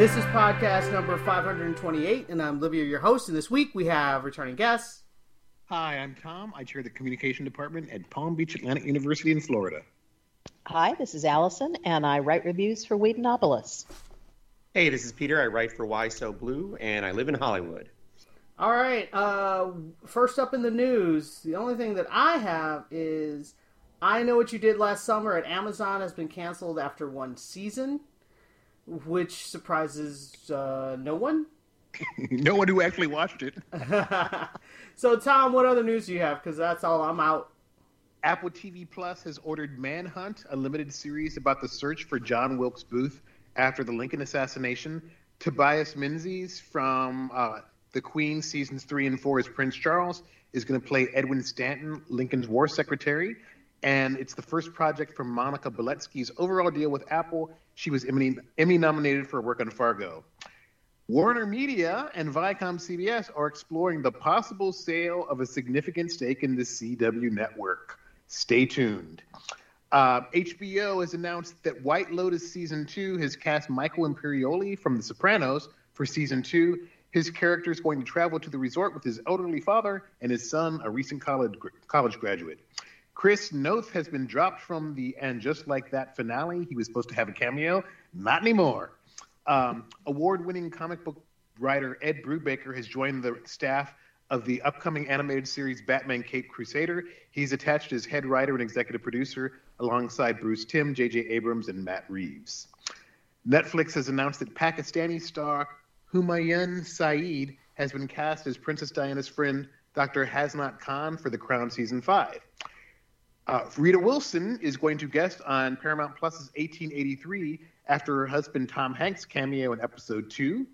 This is podcast number 528, and I'm Livia, your host. And this week we have returning guests. Hi, I'm Tom. I chair the communication department at Palm Beach Atlantic University in Florida. Hi, this is Allison, and I write reviews for Whedonopolis. Hey, this is Peter. I write for Why So Blue, and I live in Hollywood. All right. Uh, first up in the news, the only thing that I have is I Know What You Did Last Summer at Amazon has been canceled after one season, which surprises uh, no one. no one who actually watched it. so, Tom, what other news do you have? Because that's all I'm out. Apple TV Plus has ordered Manhunt, a limited series about the search for John Wilkes Booth after the Lincoln assassination. Tobias Menzies from uh, The Queen seasons three and four as Prince Charles is going to play Edwin Stanton, Lincoln's war secretary. And it's the first project from Monica Beletsky's overall deal with Apple. She was Emmy, Emmy nominated for work on Fargo. Warner Media and Viacom CBS are exploring the possible sale of a significant stake in the CW network. Stay tuned. Uh, HBO has announced that White Lotus season two has cast Michael Imperioli from The Sopranos for season two. His character is going to travel to the resort with his elderly father and his son, a recent college college graduate. Chris Noth has been dropped from the And Just Like That finale. He was supposed to have a cameo. Not anymore. Um, Award winning comic book writer Ed Brubaker has joined the staff of the upcoming animated series Batman Cape Crusader. He's attached as head writer and executive producer alongside Bruce Timm, J.J. Abrams, and Matt Reeves. Netflix has announced that Pakistani star Humayun Saeed has been cast as Princess Diana's friend, Dr. Hasnat Khan, for The Crown Season 5. Uh, Rita Wilson is going to guest on Paramount Plus's 1883 after her husband Tom Hanks cameo in episode two.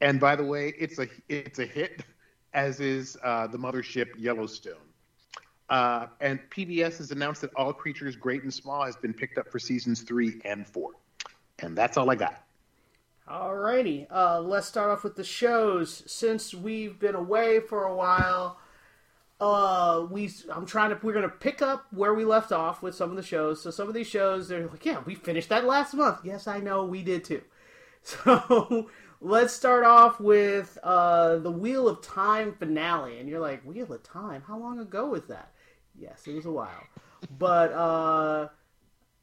And by the way, it's a it's a hit, as is uh, the mothership Yellowstone. Uh, and PBS has announced that All Creatures Great and Small has been picked up for seasons three and four. And that's all I got. Alrighty, uh, let's start off with the shows. Since we've been away for a while, uh, we I'm trying to we're gonna pick up where we left off with some of the shows. So some of these shows they're like, yeah, we finished that last month. Yes, I know we did too. So let's start off with uh, the Wheel of Time finale, and you're like, Wheel of Time? How long ago was that? Yes, it was a while, but uh,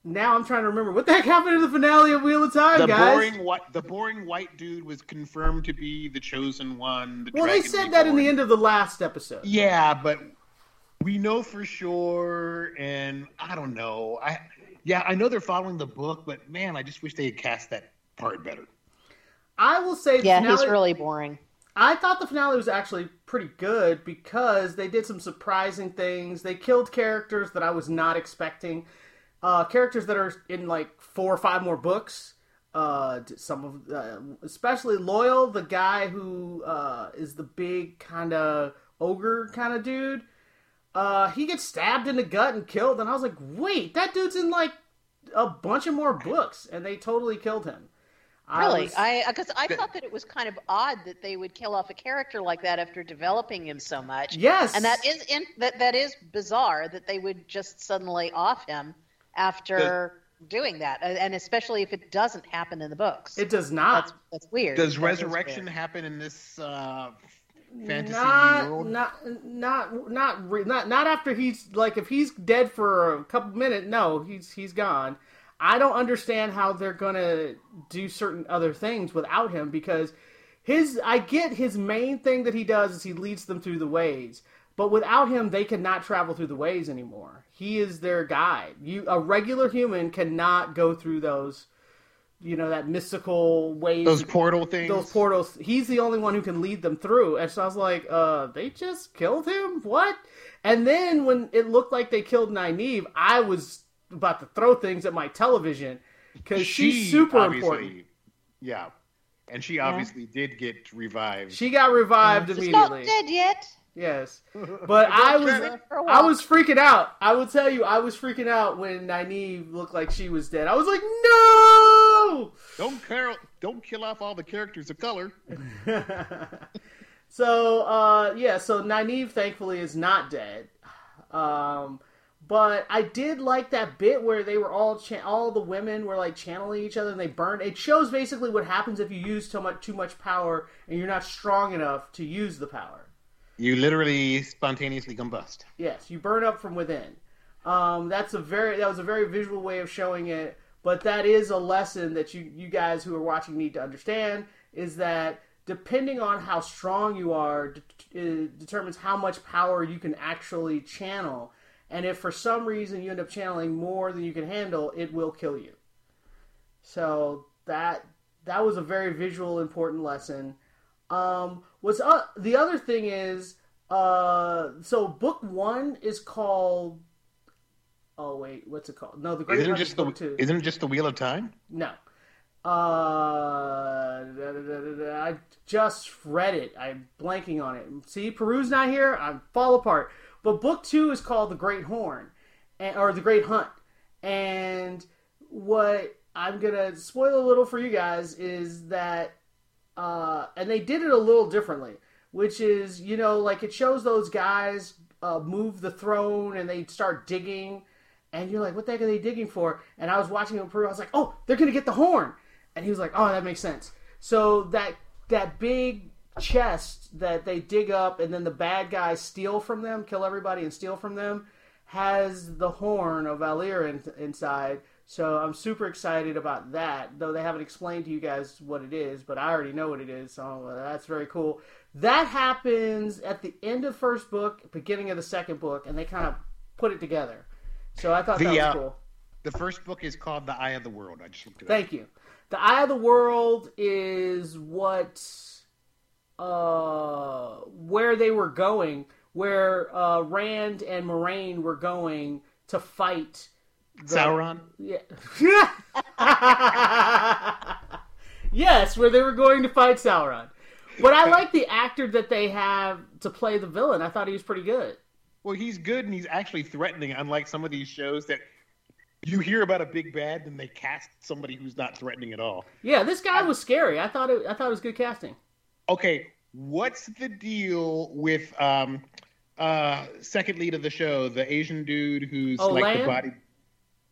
now I'm trying to remember what the heck happened in the finale of Wheel of Time, The guys. boring white the boring white dude was confirmed to be the chosen one. The Well, they dragon said that in the end of the last episode. Yeah, but we know for sure, and I don't know. I yeah, I know they're following the book, but man, I just wish they had cast that part better. I will say, the Yeah, finale, he's really boring. I thought the finale was actually pretty good because they did some surprising things. They killed characters that I was not expecting. Uh, characters that are in like four or five more books. Uh, some of, uh, especially Loial, the guy who uh, is the big kind of ogre kind of dude. Uh, he gets stabbed in the gut and killed, and I was like, wait, that dude's in like a bunch of more books, and they totally killed him. I Really, was- I because I thought that it was kind of odd that they would kill off a character like that after developing him so much. Yes. and that is in, that that is bizarre that they would just suddenly off him after doing that, and and especially if it doesn't happen in the books. it does not. that's that's weird. Does That is resurrection weird. happen in this uh, fantasy not, world? Not, not, not, re- not, not after he's like if he's dead for a couple minutes. No, he's he's gone. I don't understand how they're gonna do certain other things without him because his. I get his main thing that he does is he leads them through the ways, but without him, they cannot travel through the ways anymore. He is their guide. You, a regular human, cannot go through those. You know that mystical ways. Those portal things. those portals. He's the only one who can lead them through. And so I was like, uh, they just killed him? What? And then when it looked like they killed Nynaeve, I was about to throw things at my television because she's super important. Yeah. and she obviously did get revived. She got revived She's not dead yet. Yes, but I was Went for a I walk. was freaking out. I will tell you, I was freaking out when Nynaeve looked like she was dead. I was like, no. don't kill, don't kill off all the characters of color. so uh, yeah, so Nynaeve thankfully is not dead. Um, but I did like that bit where they were all cha- all the women were like channeling each other and they burned. It shows basically what happens if you use too much too much power and you're not strong enough to use the power. You literally spontaneously combust. Yes, you burn up from within. Um, that's a very that was a very visual way of showing it, but that is a lesson that you you guys who are watching need to understand is that depending on how strong you are de- determines how much power you can actually channel. And if for some reason you end up channeling more than you can handle, it will kill you. So that that was a very visual important lesson. Um, what's uh, the other thing is uh, so book one is called. Oh wait, what's it called? No, the Great Isn't it just the two. isn't it just the Wheel of Time? No. Uh, da, da, da, da, da. I just read it. I'm blanking on it. See, Peru's not here. I fall apart. But book two is called The Great Horn, and, or The Great Hunt. And what I'm gonna spoil a little for you guys is that, uh, and they did it a little differently, which is you know like it shows those guys uh, move the throne and they start digging and you're like, what the heck are they digging for? And I was watching him. I was like, oh, they're gonna get the horn. And he was like, oh, that makes sense. So that that big chest that they dig up and then the bad guys steal from them, kill everybody and steal from them, has the horn of Valere in, inside. So I'm super excited about that. Though they haven't explained to you guys what it is, but I already know what it is. So uh, that's very cool. That happens at the end of first book, beginning of the second book, and they kind of put it together. So I thought The, that was uh, cool. The first book is called The Eye of the World. I just looked it up. Thank you. The Eye of the World is what uh where they were going, where uh Rand and Moiraine were going to fight the, Sauron. Yeah. yes, where they were going to fight Sauron. But I like the actor that they have to play the villain. I thought he was pretty good. Well, he's good and he's actually threatening, unlike some of these shows that you hear about a big bad and they cast somebody who's not threatening at all. Yeah, this guy was scary. I thought it I thought it was good casting. Okay, what's the deal with um uh second lead of the show, the Asian dude who's Oh, like Lan? the body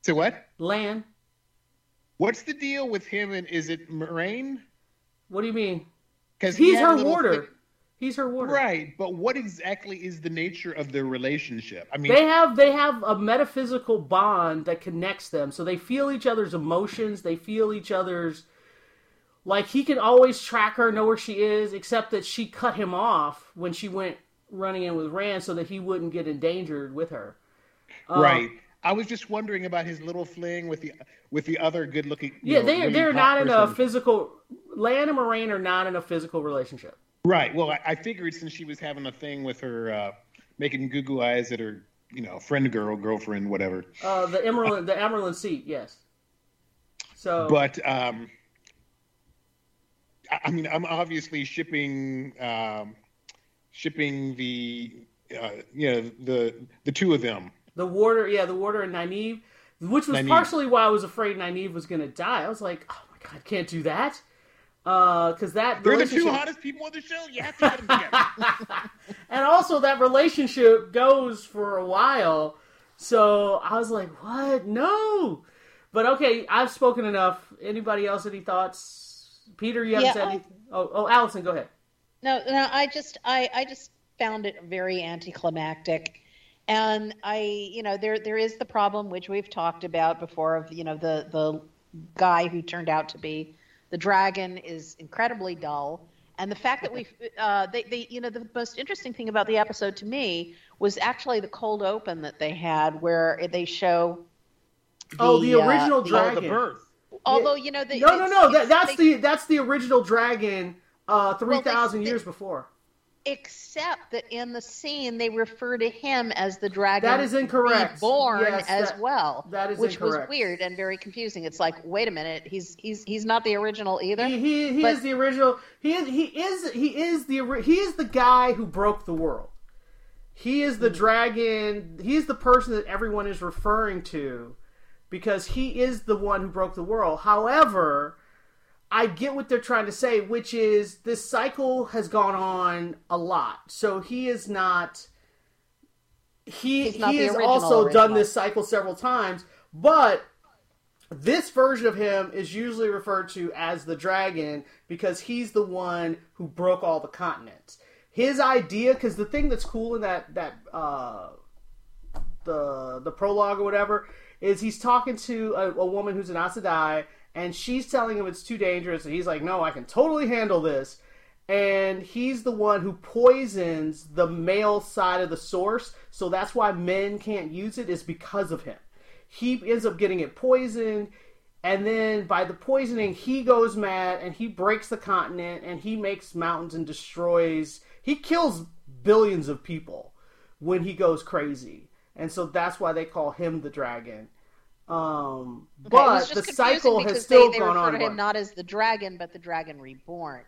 So what? Lan, What's the deal with him and is it Moiraine? what do you mean? Because He's her warder. He's her warder. Right, but what exactly is the nature of their relationship? I mean, They have they have a metaphysical bond that connects them, so they feel each other's emotions. They feel each other's like he can always track her, know where she is, except that she cut him off when she went running in with Rand, so that he wouldn't get endangered with her. Um, right. I was just wondering about his little fling with the with the other good-looking. Yeah, know, they really they're not in a physical. Lan and Moiraine are not in a physical relationship. Right. Well, I, I figured since she was having a thing with her, uh, making goo goo eyes at her, you know, friend girl, girlfriend, whatever. Uh, the Amyrlin, the Amyrlin seat, yes. So, But um, I, I mean, I'm obviously shipping um, shipping the uh, you know the the two of them. The warder, yeah, the warder and Nynaeve, which was Nynaeve. partially why I was afraid Nynaeve was going to die. I was like, oh my god, can't do that. Uh, because that They're the two hottest people on the show. You have to get them together. and also that relationship goes for a while. So I was like, what? No. But okay, I've spoken enough. Anybody else any thoughts? Peter, you haven't Yeah, said I- anything? Oh, oh, Allison, go ahead. No, no, I just I, I just found it very anticlimactic. And I, you know, there there is the problem which we've talked about before of, you know, the the guy who turned out to be the dragon is incredibly dull. And the fact that we, uh, they, they, you know, the most interesting thing about the episode to me was actually the cold open that they had, where they show. oh, the uh, original Oh, dragon. the birth. Although you know, the, No, no, no. That, that's they- the that's the original dragon. Uh, three thousand they- years before. Except that in the scene they refer to him as the dragon. That is incorrect. Born Yes, as that- well. that is which incorrect. was weird and very confusing. It's like, wait a minute, he's he's he's not the original either. He he, he But- is the original. He is he is he is the he is the guy who broke the world. He is Hmm. the dragon. He is the person that everyone is referring to because he is the one who broke the world. However, I get what they're trying to say, which is this cycle has gone on a lot. So he is not he not he has original also done this cycle several times, but this version of him is usually referred to as the dragon because he's the one who broke all the continents. His idea, because the thing that's cool in that that uh, the the prologue or whatever is he's talking to a, a woman who's an Aes Sedai, and she's telling him it's too dangerous, and he's like, "No, I can totally handle this." And he's the one who poisons the male side of the source, so that's why men can't use it is because of him. He ends up getting it poisoned, and then by the poisoning, he goes mad and he breaks the continent and he makes mountains and destroys. He kills billions of people when he goes crazy, and so that's why they call him the dragon. Um, Okay, but the cycle has still they, they gone on. to him not as the dragon, but the dragon reborn,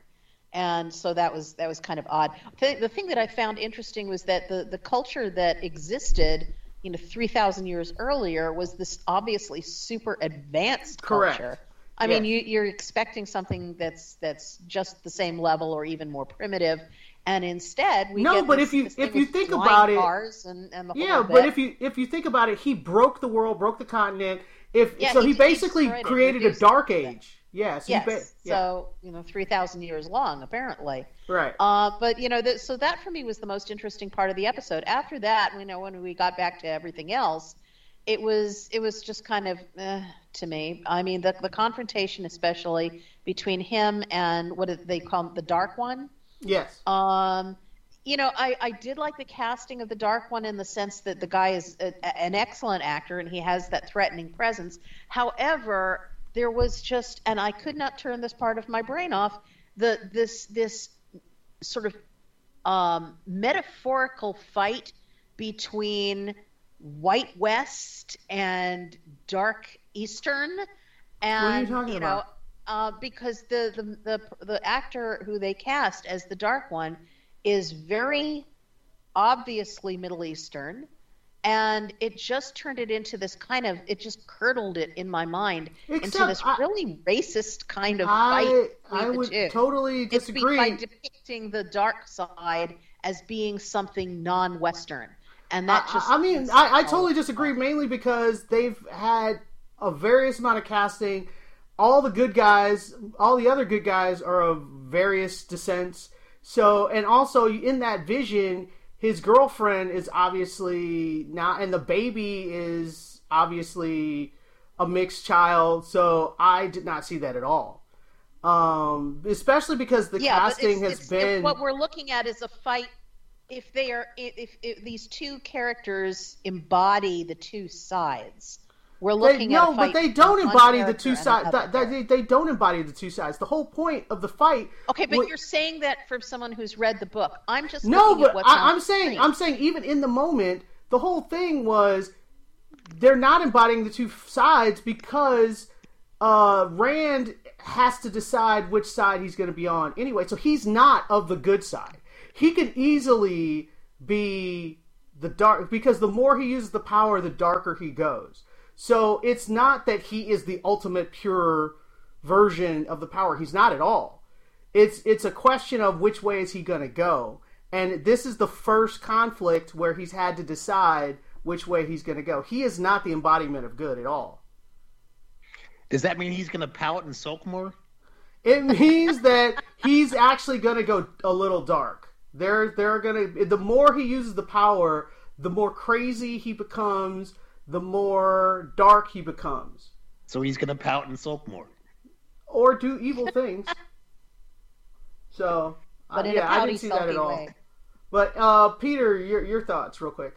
and so that was that was kind of odd. The, thing that I found interesting was that the the culture that existed, you know, three thousand years earlier was this obviously super advanced Correct. culture. I mean, you, you're expecting something that's that's just the same level or even more primitive, and instead we No, but this- if you- if you think about it- cars and, and the whole Yeah, but if you if you think about it, he broke the world, broke the continent. If Yeah, so, he- he, he basically it, created a dark age. Yeah, so yes, he ba- yeah, so you know, three thousand years long apparently. right. Uh, but you know, th- so that for me was the most interesting part of the episode. After that, you know, when we got back to everything else, it was it was just kind of eh, to me. I mean, the the confrontation, especially between him and what they call the Dark One. Yes. Um, you know, I, I did like the casting of the Dark One in the sense that the guy is a, an excellent actor and he has that threatening presence. However, there was just, and I could not turn this part of my brain off. The this this sort of um, metaphorical fight between White West and Dark Eastern, and talking you know, about? Uh, because the, the the the actor who they cast as the Dark One is very obviously Middle Eastern, and it just turned it into this kind of it just curdled it in my mind into this I- really racist kind of fight. I between I would two. totally It's disagree. by depicting the dark side as being something non-Western, and that I- just. I, mean, I, I totally disagree mainly because they've had a various amount of casting. All the good guys, all the other good guys are of various descents. So, and also in that vision, his girlfriend is obviously not, and the baby is obviously a mixed child. So I did not see that at all. Um, especially because the yeah, casting it's- has it's- been what we're looking at is a fight. If they are, if, if these two characters embody the two sides, we're They, looking at no, a but they don't embody the two sides. another That, that- they, they don't embody the two sides. The whole point of the fight. Okay, but wa- you're saying that from someone who's read the book. I'm just no, looking at but what's I, I'm saying screen. I'm saying even in the moment, the whole thing was they're not embodying the two sides because uh, Rand has to decide which side he's going to be on anyway. So he's not of the good side. He could easily be the dark because the more he uses the power, the darker he goes. So it's not that he is the ultimate pure version of the power. He's not at all. It's it's a question of which way is he going to go. And this is the first conflict where he's had to decide which way he's going to go. He is not the embodiment of good at all. Does that mean he's going to pout and sulk more? It means that he's actually going to go a little dark. They're they're going to the more he uses the power, the more crazy he becomes, the more dark he becomes, So he's going to pout and sulk more. or do evil things. So, but uh, yeah, a I pouty, didn't see that at all. way. But uh, Peter, your your thoughts, real quick.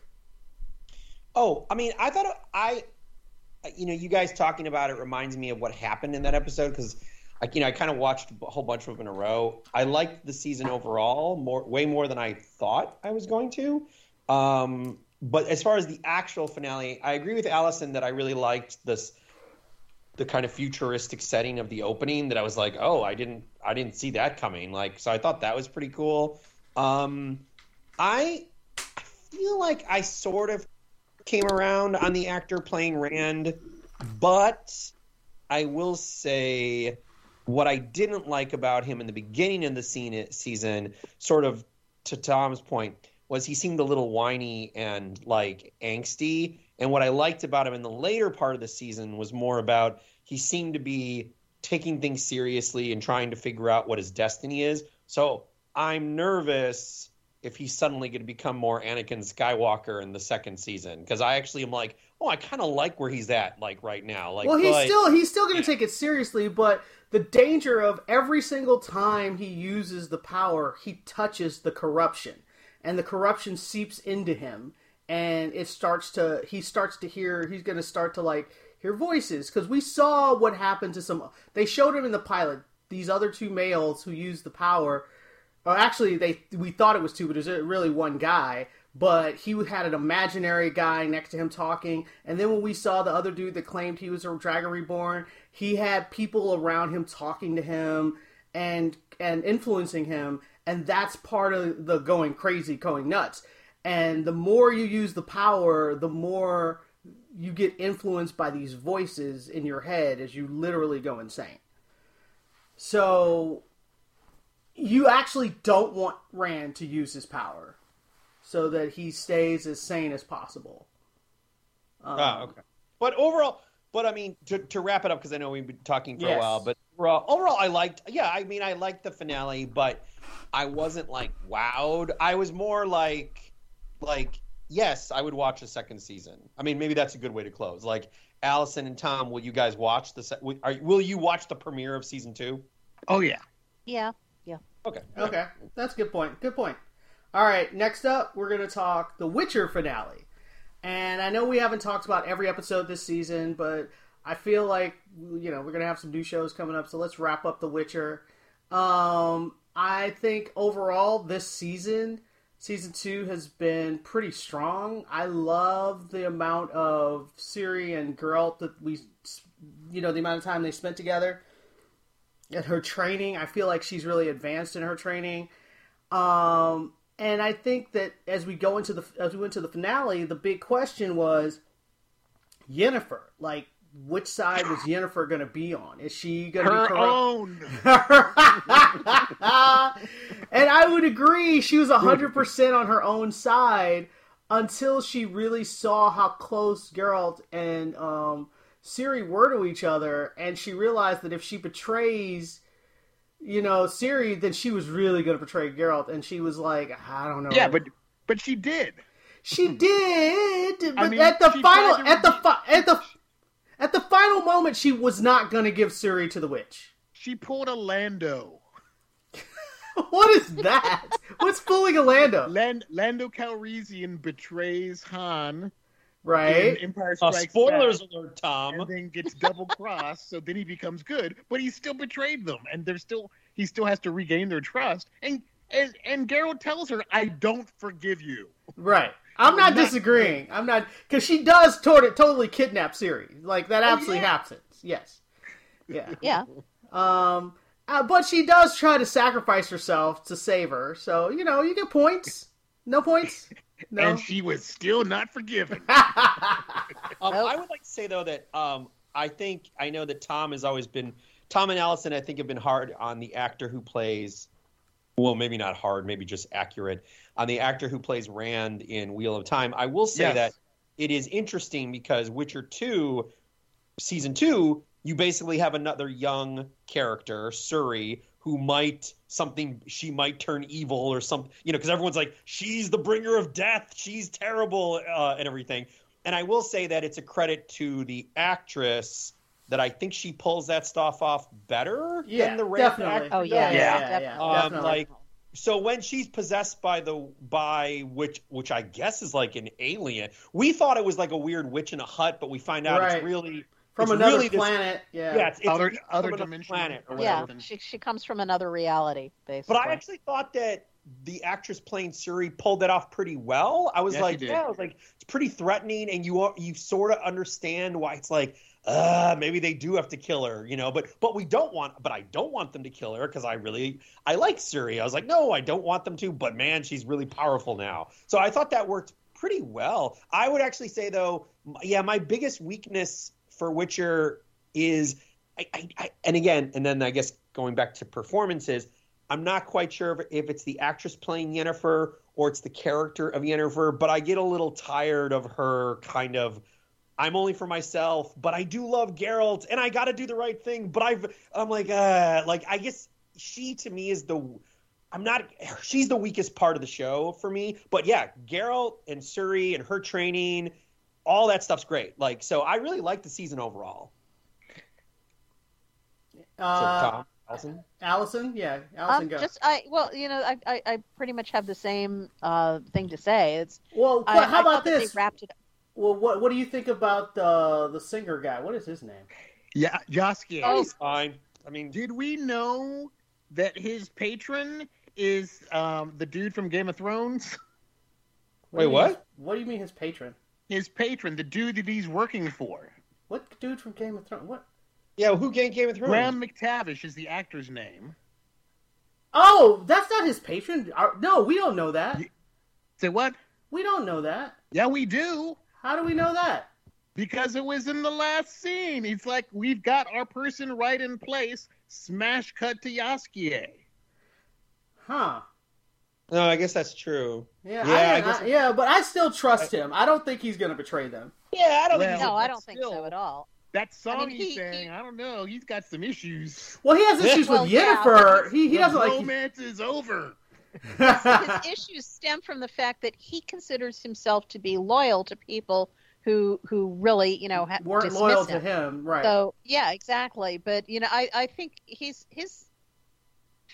Oh, I mean, I thought I, you know, you guys talking about it reminds me of what happened in that episode because I, you know, I kind of watched a whole bunch of them in a row. I liked the season overall more, way more than I thought I was going to. Um, but as far as the actual finale, I agree with Allison that I really liked this, the kind of futuristic setting of the opening. That I was like, oh, I didn't, I didn't see that coming. Like, so I thought that was pretty cool. Um, I feel like I sort of came around on the actor playing Rand, but I will say what I didn't like about him in the beginning of the scene, season, sort of to Tom's point, was he seemed a little whiny and like angsty. And what I liked about him in the later part of the season was more about he seemed to be taking things seriously and trying to figure out what his destiny is. So I'm nervous if he's suddenly going to become more Anakin Skywalker in the second season because I actually am like, oh, I kind of like where he's at like right now. Like, well, he's but- still he's still going to take it seriously, but the danger of every single time he uses the power, he touches the corruption, and the corruption seeps into him, and it starts to he starts to hear he's going to start to like hear voices because we saw what happened to some. They showed him in the pilot these other two males who used the power. Or actually, they we thought it was two, but it was really one guy but he had an imaginary guy next to him talking. And then when we saw the other dude that claimed he was a Dragon Reborn, he had people around him talking to him and and influencing him, and that's part of the going crazy, going nuts. And the more you use the power, the more you get influenced by these voices in your head as you literally go insane. So you actually don't want Rand to use his power so that he stays as sane as possible. Um, Oh, okay. But overall, but I mean, to, to wrap it up, because I know we've been talking for Yes. a while, but overall, overall, I liked, yeah, I mean, I liked the finale, but I wasn't like wowed. I was more like, like, yes, I would watch a second season. I mean, maybe that's a good way to close. Like, Allison and Tom, will you guys watch the? Se- will- are, will you watch the premiere of season two? Oh yeah. Yeah, yeah. Okay. Okay, that's a good point. Good point. All right, next up, we're going to talk the Witcher finale. And I know we haven't talked about every episode this season, but I feel like you know we're going to have some new shows coming up, so let's wrap up the Witcher. Um, I think overall this season, season two has been pretty strong. I love the amount of Ciri and Geralt that we, you know, the amount of time they spent together. And her training, I feel like she's really advanced in her training. Um, and I think that as we go into the as we went to the finale, the big question was Yennefer. Like, which side was Yennefer going to be on? Is she going to be Her corrupt? own. and I would agree, she was 100% on her own side until she really saw how close Geralt and um, Ciri were to each other, and she realized that if she betrays, you know, Ciri, then she was really going to betray Geralt, and she was like, I don't know. Yeah, but but she did. She did, but mean, at the final, at the fi- at the at the final moment, she was not going to give Ciri to the witch. She pulled a Lando. what is that? What's fooling a Lando? Land, Lando Calrissian betrays Han in Right? Empire Uh, Strikes spoilers Back, alert, Tom. and then gets double crossed. so then he becomes good, but he still betrayed them, and they're still he still has to regain their trust. And and and Geralt tells her, "I don't forgive you." Right. I'm not Not- disagreeing. I'm not because she does totally totally kidnap Ciri. Like that absolutely yeah. happens. Yes. Yeah. Yeah. Um. uh, but she does try to sacrifice herself to save her. So you know you get points. No points. No. And she was still not forgiven. Um, Nope. I would like to say though that um, I think I know that Tom has always been Tom and Allison. I think have been hard on the actor who plays. Well, maybe not hard, maybe just accurate on the actor who plays Rand in Wheel of Time. I will say Yes. that it is interesting because Witcher Two, season two, you basically have another young character, Suri, who might something she might turn evil or something, you know, because everyone's like, she's the bringer of death, she's terrible, uh, and everything. And I will say that it's a credit to the actress that I think she pulls that stuff off better Yeah, than the Rand definitely. actor Oh yeah. does. Yeah, yeah, yeah. Um, definitely. like so when she's possessed by the by which which I guess is like an alien. We thought it was like a weird witch in a hut, but we find out Right. it's really from it's another really this- planet. yeah. yeah, it's, it's Other- from other dimension planet or or Yeah, whatever. she she comes from another reality, basically. But I actually thought that the actress playing Suri pulled that off pretty well. I was Yes, like, yeah, I was like, it's pretty threatening, and you are, you sort of understand why it's like, uh, maybe they do have to kill her, you know. But but we don't want, but I don't want them to kill her because I really I like Suri. I was like, no, I don't want them to, but man, she's really powerful now. So I thought that worked pretty well. I would actually say though, yeah, my biggest weakness for Witcher is, I, I, I and again, and then I guess going back to performances. I'm not quite sure if, if it's the actress playing Yennefer or it's the character of Yennefer, but I get a little tired of her kind of. I'm only for myself, but I do love Geralt, and I got to do the right thing. But I've, I'm like, uh, like I guess she to me is the. I'm not. She's the weakest part of the show for me. But yeah, Geralt and Suri and her training, all that stuff's great. Like, so I really like the season overall. So, Uh, Tom, Allison? Allison, yeah, Allison, um, go. just I well, you know, I, I, I pretty much have the same uh, thing to say. It's well, I, how about thought this? They wrapped it. Well, what what do you think about the the singer guy? What is his name? Yeah, Jaskier. Oh. He's fine. I mean, Did we know that his patron is um, the dude from Game of Thrones? What Wait, what? his- what do you mean his patron? His patron, the dude that he's working for. What dude from Game of Thrones? What? yeah, who gained Game of Thrones? Graham McTavish is the actor's name. Oh, that's not his patron. No, we don't know that. Say what? We don't know that. Yeah, we do. How do we know that? Because it was in the last scene. It's like we've got our person right in place. Smash cut to Jaskier. Huh? No, I guess that's true. Yeah, Yeah, I, I I- guess- yeah, but I still trust him. I don't think he's gonna betray them. Yeah, I don't Well, think. No, I don't think still- so at all. That song mean, he's he- saying, he- I don't know. He's got some issues. Well, he has issues Well, with yeah, Yennefer. but he he The doesn't like. romance is over. His issues stem from the fact that he considers himself to be loyal to people who who really, you know, ha- weren't loyal him. to him, right? So yeah, exactly. But you know, I I think he's his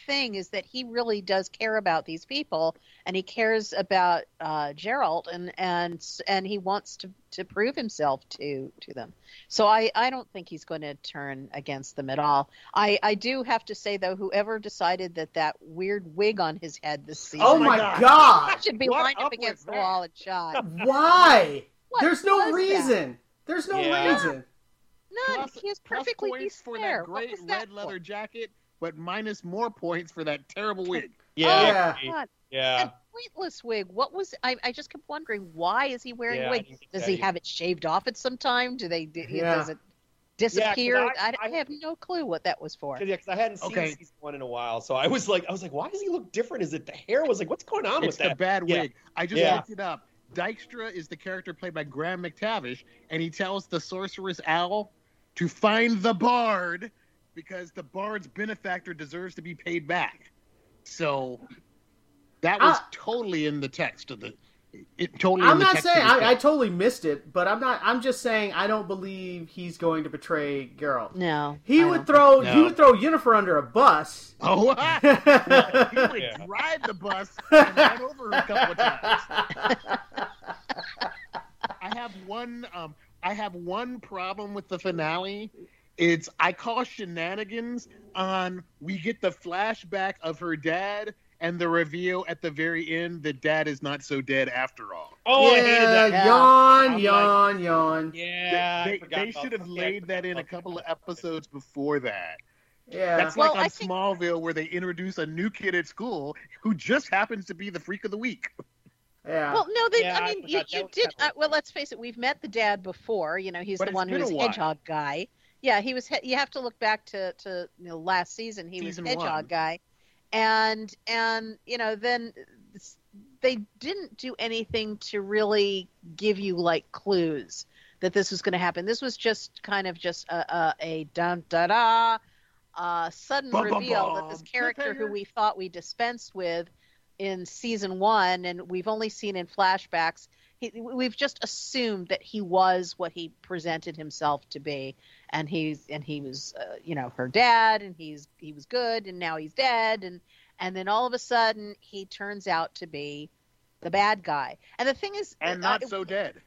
thing is that he really does care about these people, and he cares about uh, Geralt, and and and he wants to to prove himself to to them. So I I don't think he's going to turn against them at all. I I do have to say though, whoever decided that that weird wig on his head this season oh my God. god! should be What lined up up against the that? wall and shot. Why? What There's no was that? reason. There's no Yeah. reason. None. Plus- he is plus perfectly points for fair. that great was that red for? leather jacket, but minus more points for that terrible wig. Yeah. Oh, God. yeah. That pointless wig. What was? I, I just kept wondering why is he wearing Yeah, a I wig? Does he either. have it shaved off at some time? Do they? Do, Yeah. Does it disappear? I- I, I- I have no clue what that was for. Yeah, because I hadn't seen Okay. season one in a while, so I was like, I was like, why does he look different? Is it the hair? I was like, what's going on It's with the that? bad Yeah. wig. I just Yeah. looked it up. Dijkstra is the character played by Graham McTavish, and he tells the sorceress owl to find the bard because the bard's benefactor deserves to be paid back. So that was Ah. totally in the text of the. It totally. I'm in the not text saying I, I totally missed it, but I'm not. I'm just saying I don't believe he's going to betray Geralt. No, He I would don't throw. He would throw Yennefer under a bus. Oh, well, he would Yeah. drive the bus and run over a couple of times. I have one. Um, I have one problem with the finale. It's I call shenanigans on. We get the flashback of her dad and the reveal at the very end that dad is not so dead after all. Oh, I hated that. Yeah. yawn, I'm yawn, yawn. Yeah, I they they should have laid that in a couple of episodes before that. Yeah, That's Well, like on I think- Smallville where they introduce a new kid at school who just happens to be the freak of the week. yeah. Well, no, they, Yeah, I I mean, you, you did. Uh, well, let's face it. We've met the dad before. You know, he's But the one who's a hedgehog guy. Yeah, he was. You have to look back to to you know, last season. He Season was hedgehog one. guy, and and you know then they didn't do anything to really give you like clues that this was going to happen. This was just kind of just a a, a dun da da. Uh, sudden Bum, bum, reveal that this character who we thought we dispensed with in season one, and we've only seen in flashbacks. He, we've just assumed that he was what he presented himself to be, and he's and he was, uh, you know, her dad, and he's he was good, and now he's dead, and and then all of a sudden he turns out to be the bad guy. And the thing is, And uh, not so dead.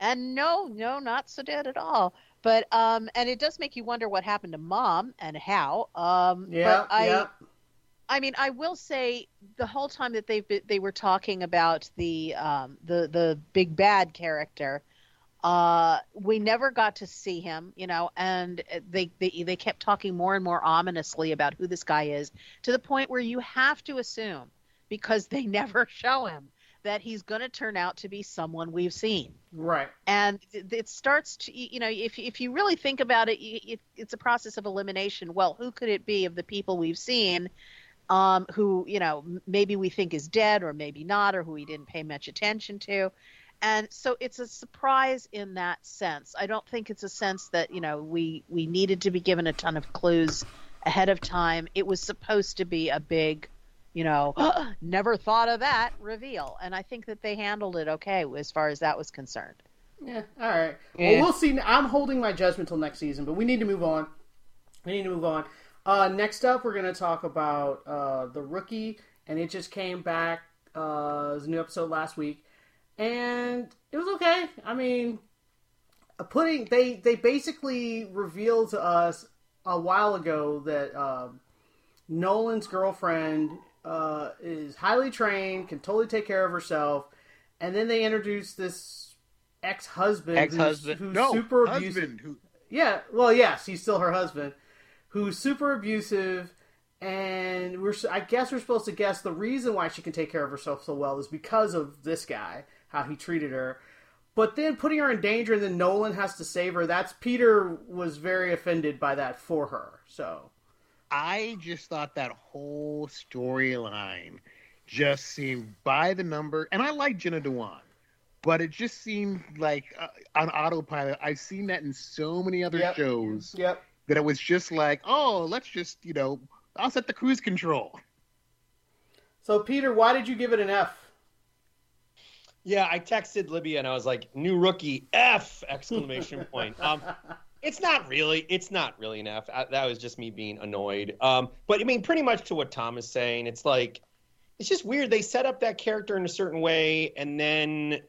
and no, no, not so dead at all. But um, and it does make you wonder what happened to mom and how. Um, Yeah, but I, yeah. I mean, I will say the whole time that they've been, they were talking about the um, the the big bad character, uh, we never got to see him, you know, and they, they they kept talking more and more ominously about who this guy is, to the point where you have to assume because they never show him that he's going to turn out to be someone we've seen Right. and it starts to you know if if you really think about it, it it's a process of elimination well who could it be of the people we've seen um who you know maybe we think is dead or maybe not or who we didn't pay much attention to and so it's a surprise in that sense i don't think it's a sense that you know we we needed to be given a ton of clues ahead of time it was supposed to be a big you know, never thought of that reveal. And I think that they handled it okay as far as that was concerned. Yeah. All right. Yeah. Well, we'll see. I'm holding my judgment till next season, but we need to move on. We need to move on. Uh, next up, we're going to talk about uh, the rookie, and it just came back. Uh, it was a new episode last week, and it was okay. I mean, putting they they basically revealed to us a while ago that um, Nolan's girlfriend uh, is highly trained, can totally take care of herself, and then they introduced this ex-husband, who's- Ex-husband. who's, no, super abusive. husband. Who, Yeah, well, yes, he's still her husband, who's super abusive, and we're I guess we're supposed to guess the reason why she can take care of herself so well is because of this guy, how he treated her. But then putting her in danger, and then Nolan has to save her. That's Peter was very offended by that for her. So I just thought that whole storyline just seemed by the number, and I like Jenna Dewan, but it just seemed like uh, on autopilot. I've seen that in so many other Yep. shows yep. That it was just like, oh, let's just you know, I'll set the cruise control. So Peter, why did you give it an F? Yeah, I texted Livia and I was like, "New rookie F!" exclamation point. Um, it's not really, it's not really an F. I, that was just me being annoyed. Um, but I mean, pretty much to what Tom is saying, it's like, it's just weird. They set up that character in a certain way, and then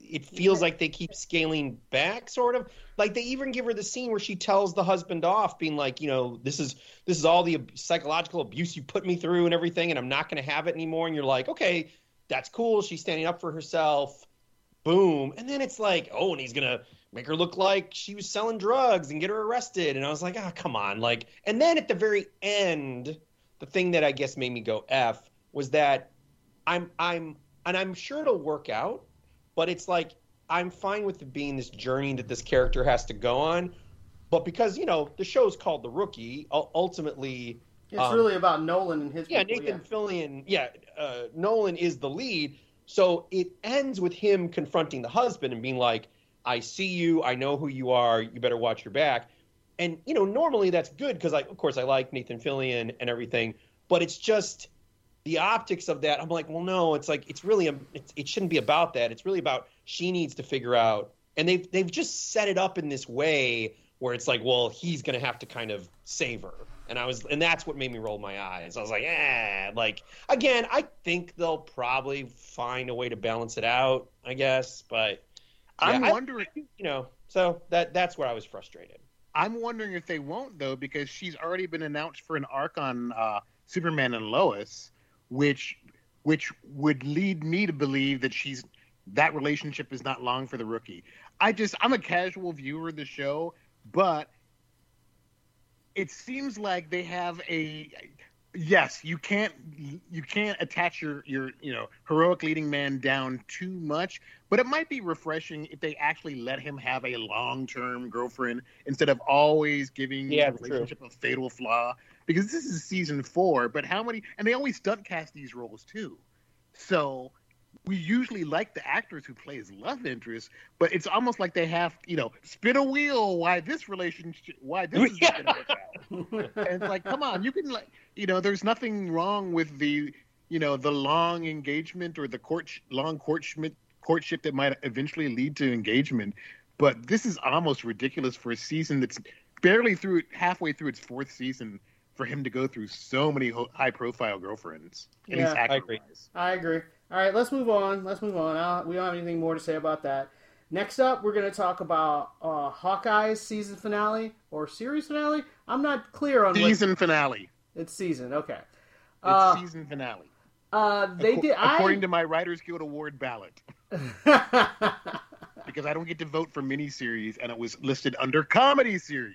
it feels like they keep scaling back, sort of. Like they even give her the scene where she tells the husband off, being like, you know, this is this is all the psychological abuse you put me through and everything, and I'm not going to have it anymore. And you're like, okay, that's cool. She's standing up for herself. Boom. And then it's like, oh, and he's going to make her look like she was selling drugs and get her arrested. And I was like, ah, come on. Like, and then at the very end, the thing that I guess made me go F was that I'm, I'm, and I'm sure it'll work out, but it's like, I'm fine with it being this journey that this character has to go on. But because, you know, the show's called The Rookie, ultimately, It's Um, really about Nolan and his. yeah, people, Nathan Fillion. Yeah, uh, Nolan is the lead. So it ends with him confronting the husband and being like, "I see you. I know who you are. You better watch your back." And you know, normally that's good because, I, of course, I like Nathan Fillion and everything. But it's just the optics of that. I'm like, well, no. It's like it's really a, it's, it shouldn't be about that. It's really about she needs to figure out. And they've they've just set it up in this way where it's like, well, he's gonna have to kind of save her. And I was, and that's what made me roll my eyes. I was like, eh, like again, I think they'll probably find a way to balance it out, I guess. But I'm Yeah, I- wondering. you know, so that that's where I was frustrated. I'm wondering if they won't though, because she's already been announced for an arc on uh, Superman and Lois, which which would lead me to believe that she's that relationship is not long for the rookie. I just I'm a casual viewer of the show, but it seems like they have a yes, you can't you can't attach your your you know heroic leading man down too much, but it might be refreshing if they actually let him have a long term girlfriend instead of always giving Yeah, the true. relationship a fatal flaw. Because this is season four, but how many and they always stunt cast these roles too. So we usually like the actors who play as love interests, but it's almost like they have, you know, spin a wheel. Why this relationship? Why this is not going to work out? and it's like, come on, you can like, you know, there's nothing wrong with the, you know, the long engagement or the court long courtship courtship that might eventually lead to engagement. But this is almost ridiculous for a season that's barely through halfway through its fourth season for him to go through so many high profile girlfriends. And Yeah, he's I agree. wise. I agree. All right, let's move on. Let's move on. I don't, we don't have anything more to say about that. Next up, we're going to talk about uh, Hawkeye's season finale or series finale. I'm not clear on Season what... finale. It's season. Okay. It's uh, season finale. Uh, they did. According I... to my Writers Guild Award ballot. because I don't get to vote for miniseries, and it was listed under comedy series.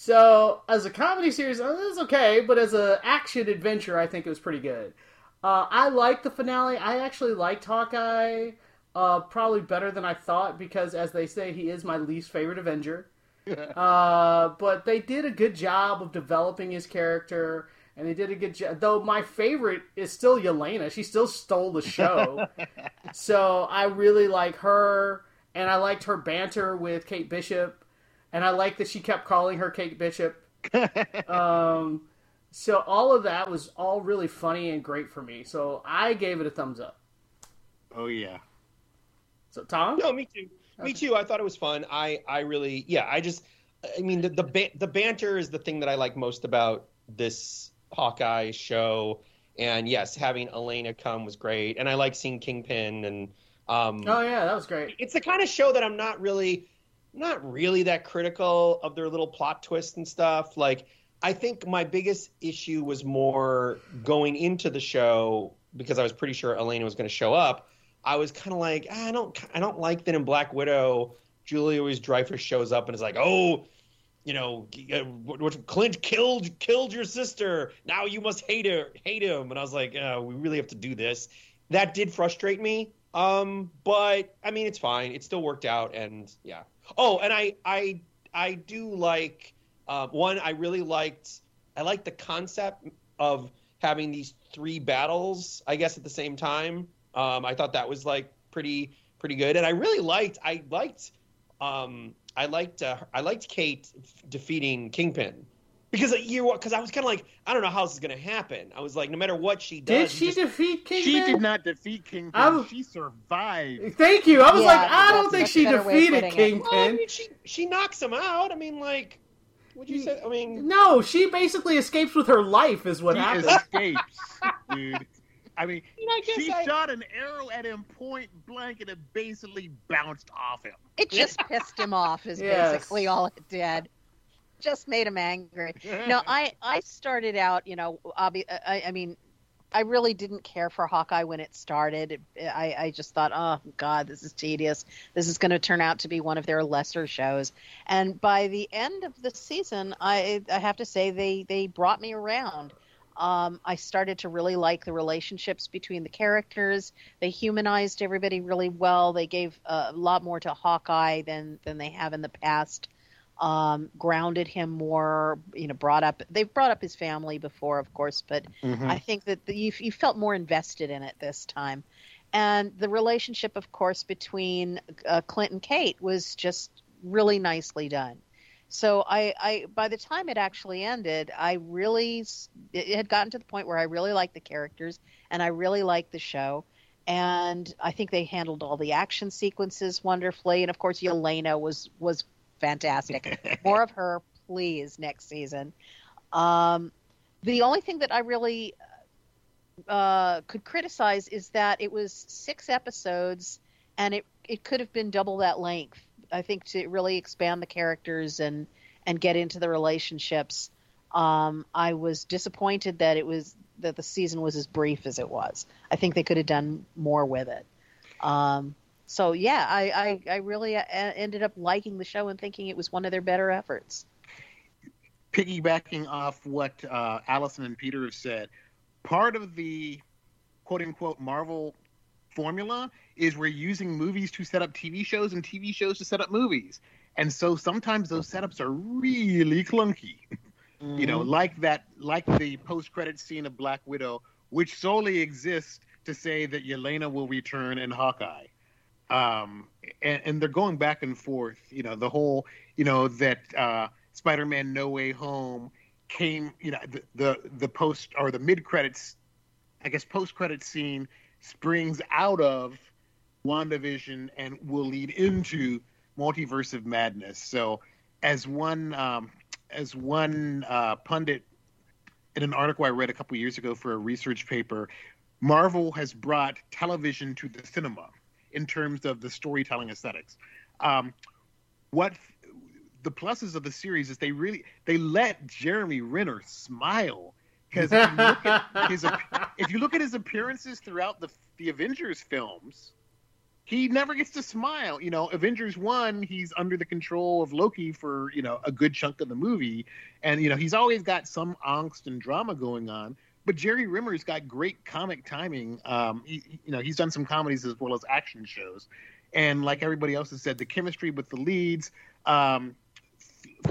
So, as a comedy series, uh, it's okay, but as an action adventure, I think it was pretty good. Uh, I liked the finale. I actually liked Hawkeye uh, probably better than I thought because, as they say, he is my least favorite Avenger. uh, but they did a good job of developing his character, and they did a good job. Though my favorite is still Yelena. She still stole the show. so I really like her, and I liked her banter with Kate Bishop, and I like that she kept calling her Kate Bishop. um, so all of that was all really funny and great for me. So I gave it a thumbs up. Oh yeah. So Tom? No, me too. Okay. Me too. I thought it was fun. I I really yeah. I just I mean the the, ba- the banter is the thing that I like most about this Hawkeye show. And yes, having Yelena come was great, and I like seeing Kingpin and. Um, oh yeah, that was great. It's the kind of show that I'm not really, not really that critical of their little plot twists and stuff. Like I think my biggest issue was more going into the show because I was pretty sure Yelena was going to show up. I was kind of like, ah, I don't, I don't like that in Black Widow. Julia Louis Dreyfus shows up and is like, oh, you know, uh, Clint killed killed your sister. Now you must hate her, hate him. And I was like, oh, we really have to do this. That did frustrate me. Um, but I mean, it's fine. It still worked out, and yeah. Oh, and I, I, I do like uh, one, I really liked. I liked the concept of having these three battles, I guess, at the same time. Um, I thought that was like pretty pretty good, and I really liked. I liked. Um, I liked. Uh, I liked Kate defeating Kingpin because you because I was kind of like I don't know how this is going to happen. I was like, no matter what she does, did she just, defeat Kingpin? She did not defeat Kingpin. Was, she survived. Thank you. I was yeah, like, I don't think she defeated Kingpin. Well, I mean, she she knocks him out. I mean, like would you say? I mean, no. She basically escapes with her life. Is what she happens. Escapes, dude. I mean, she I... shot an arrow at him point blank, and it basically bounced off him. It just pissed him off. Is yes. basically all it did. Just made him angry. no, I I started out, you know, obvi- I, I mean, I really didn't care for Hawkeye when it started. I, I just thought, oh God, this is tedious. This is going to turn out to be one of their lesser shows. And by the end of the season, I, I have to say they they brought me around. Um, I started to really like the relationships between the characters. They humanized everybody really well. They gave a lot more to Hawkeye than than they have in the past um, grounded him more. You know, brought up they've brought up his family before, of course, but mm-hmm. I think that the, you, you felt more invested in it this time. And the relationship, of course, between uh, Clint and Kate was just really nicely done. So I, I, by the time it actually ended, I really, it had gotten to the point where I really liked the characters and I really liked the show. And I think they handled all the action sequences wonderfully. And of course, Yelena was was fantastic. More of her, please, next season. Um, the only thing that I really uh, could criticize is that it was six episodes, and it it could have been double that length. I think to really expand the characters and and get into the relationships. Um, I was disappointed that it was that the season was as brief as it was. I think they could have done more with it. Um, so yeah, I, I, I really uh, ended up liking the show and thinking it was one of their better efforts. Piggybacking off what uh, Allison and Peter have said, part of the quote unquote Marvel formula is we're using movies to set up TV shows and TV shows to set up movies. And so sometimes those setups are really clunky. Mm-hmm. You know, mm-hmm. like that, like the post-credit scene of Black Widow, which solely exists to say that Yelena will return in Hawkeye um, and, and, they're going back and forth. You know, the whole, you know, that uh, Spider-Man: No Way Home came. You know, the the, the post or the mid credits, I guess, post credit scene springs out of WandaVision and will lead into Multiverse of Madness. So, as one um, as one uh, pundit in an article I read a couple years ago for a research paper, Marvel has brought television to the cinema in terms of the storytelling aesthetics. Um, what the pluses of the series is they really they let Jeremy Renner smile because if, you look at his if you look at his appearances throughout the the Avengers films, he never gets to smile. You know, Avengers one, he's under the control of Loki for you know a good chunk of the movie, and you know he's always got some angst and drama going on. But Jeremy Renner's got great comic timing. Um, he, you know, he's done some comedies as well as action shows, and like everybody else has said, the chemistry with the leads. Um,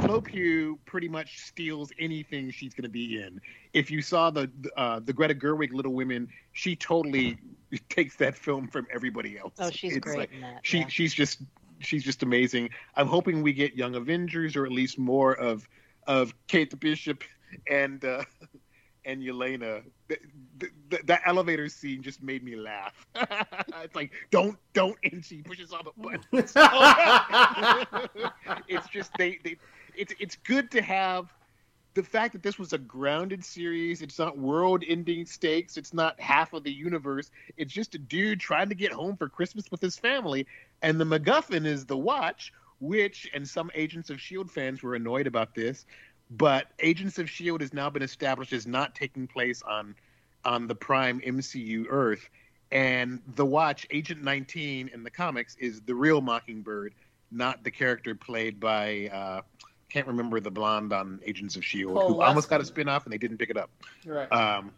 Flo Pugh pretty much steals anything she's going to be in. If you saw the uh, the Greta Gerwig Little Women, she totally takes that film from everybody else. Oh, she's It's great like- in that. she yeah. she's just she's just amazing. I'm hoping we get Young Avengers or at least more of of Kate the Bishop and uh, and Yelena. Th- th- th- that elevator scene just made me laugh. it's like don't don't, and she pushes all the buttons. it's just they, they it's it's good to have the fact that this was a grounded series it's not world ending stakes it's not half of the universe it's just a dude trying to get home for christmas with his family and the macguffin is the watch which and some agents of shield fans were annoyed about this but agents of shield has now been established as not taking place on on the prime mcu earth and the watch agent 19 in the comics is the real mockingbird not the character played by uh can't remember the blonde on Agents of Shield Paul who almost got a Lester. spin-off and they didn't pick it up. right. Um,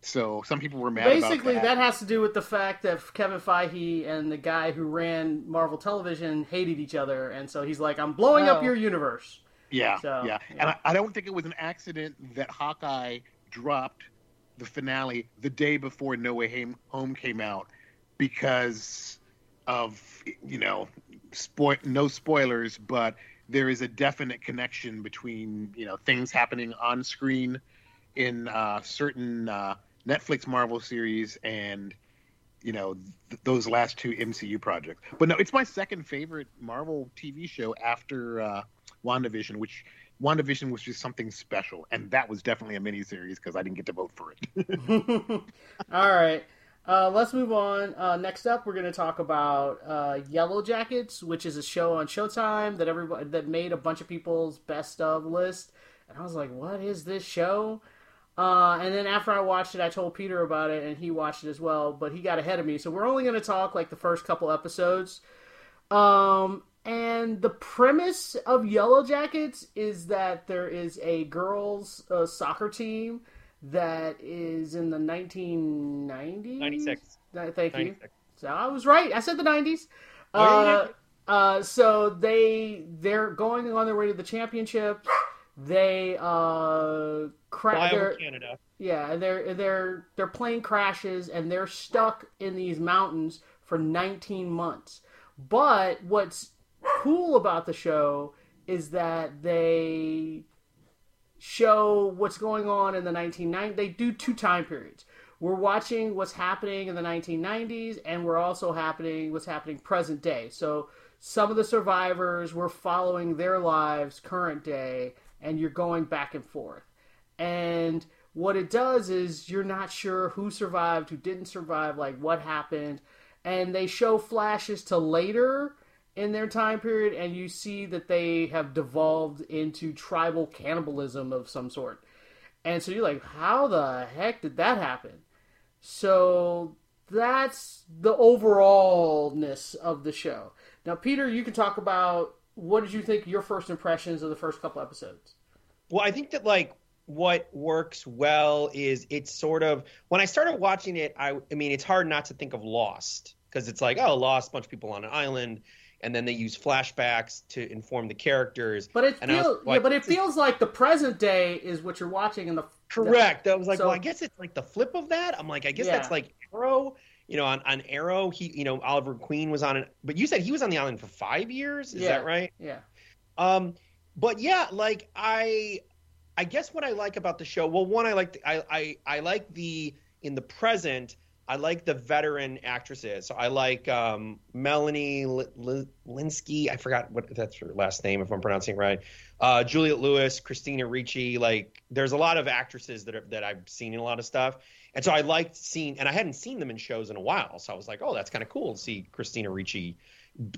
so some people were mad Basically, about that. that. has to do with the fact that Kevin Feige and the guy who ran Marvel Television hated each other, and so he's like, "I'm blowing up Oh. your universe." Yeah, So, yeah, yeah. and I, I don't think it was an accident that Hawkeye dropped the finale the day before No Way Home- came out because of you know spoil no spoilers, but there is a definite connection between you know things happening on screen in uh, certain uh, Netflix Marvel series and you know th- those last two MCU projects. But no, it's my second favorite Marvel TV show after uh, WandaVision, which WandaVision was just something special, and that was definitely a miniseries because I didn't get to vote for it. All right. Uh, let's move on. Uh, next up, we're going to talk about uh, Yellowjackets, which is a show on Showtime that everybody that made a bunch of people's best of list. And I was like, "What is this show?" Uh, and then after I watched it, I told Peter about it, and he watched it as well. But he got ahead of me, so we're only going to talk like the first couple episodes. Um, and the premise of Yellowjackets is that there is a girls' uh, soccer team that is in the 1990s. 96. Uh, Thank you. So I was right. I said the 90s. Oh, yeah, you uh, uh, so they they're going on their way to the championship. They uh cra- Fly they're- over Canada. yeah, and their their their plane crashes and they're stuck in these mountains for 19 months. But what's cool about the show is that they show what's going on in the 1990s. They do two time periods. We're watching what's happening in the 1990s, and we're also happening what's happening present day. So some of the survivors, we're following their lives current day, and you're going back and forth. And what it does is you're not sure who survived, who didn't survive, like what happened. And they show flashes to later in their time period, and you see that they have devolved into tribal cannibalism of some sort. And so you're like, how the heck did that happen? So that's the overallness of the show. Now, Peter, you can talk about what did you think your first impressions of the first couple episodes? Well, I think that like what works well is it's sort of when I started watching it, I I mean it's hard not to think of Lost because it's like oh Lost, bunch of people on an island, and then they use flashbacks to inform the characters. But it And feels, yeah, like, but it feels like the present day is what you're watching in the Correct. I was like, So- well, I guess it's like the flip of that. I'm like, I guess Yeah. that's like Arrow. You know, on, on Arrow, he, you know, Oliver Queen was on it, but you said he was on the island for five years. Is Yeah. that right? Yeah. Um, but yeah, like I, I guess what I like about the show. Well, one, I like the, I, I I like the in the present. I like the veteran actresses. So I like um, Melanie L- L- Lynskey. I forgot what that's her last name if I'm pronouncing it right. Uh, Juliette Lewis, Christina Ricci. Like, there's a lot of actresses that are, that I've seen in a lot of stuff, And so I liked seeing, and I hadn't seen them in shows in a while. So I was like, oh, that's kind of cool to see Christina Ricci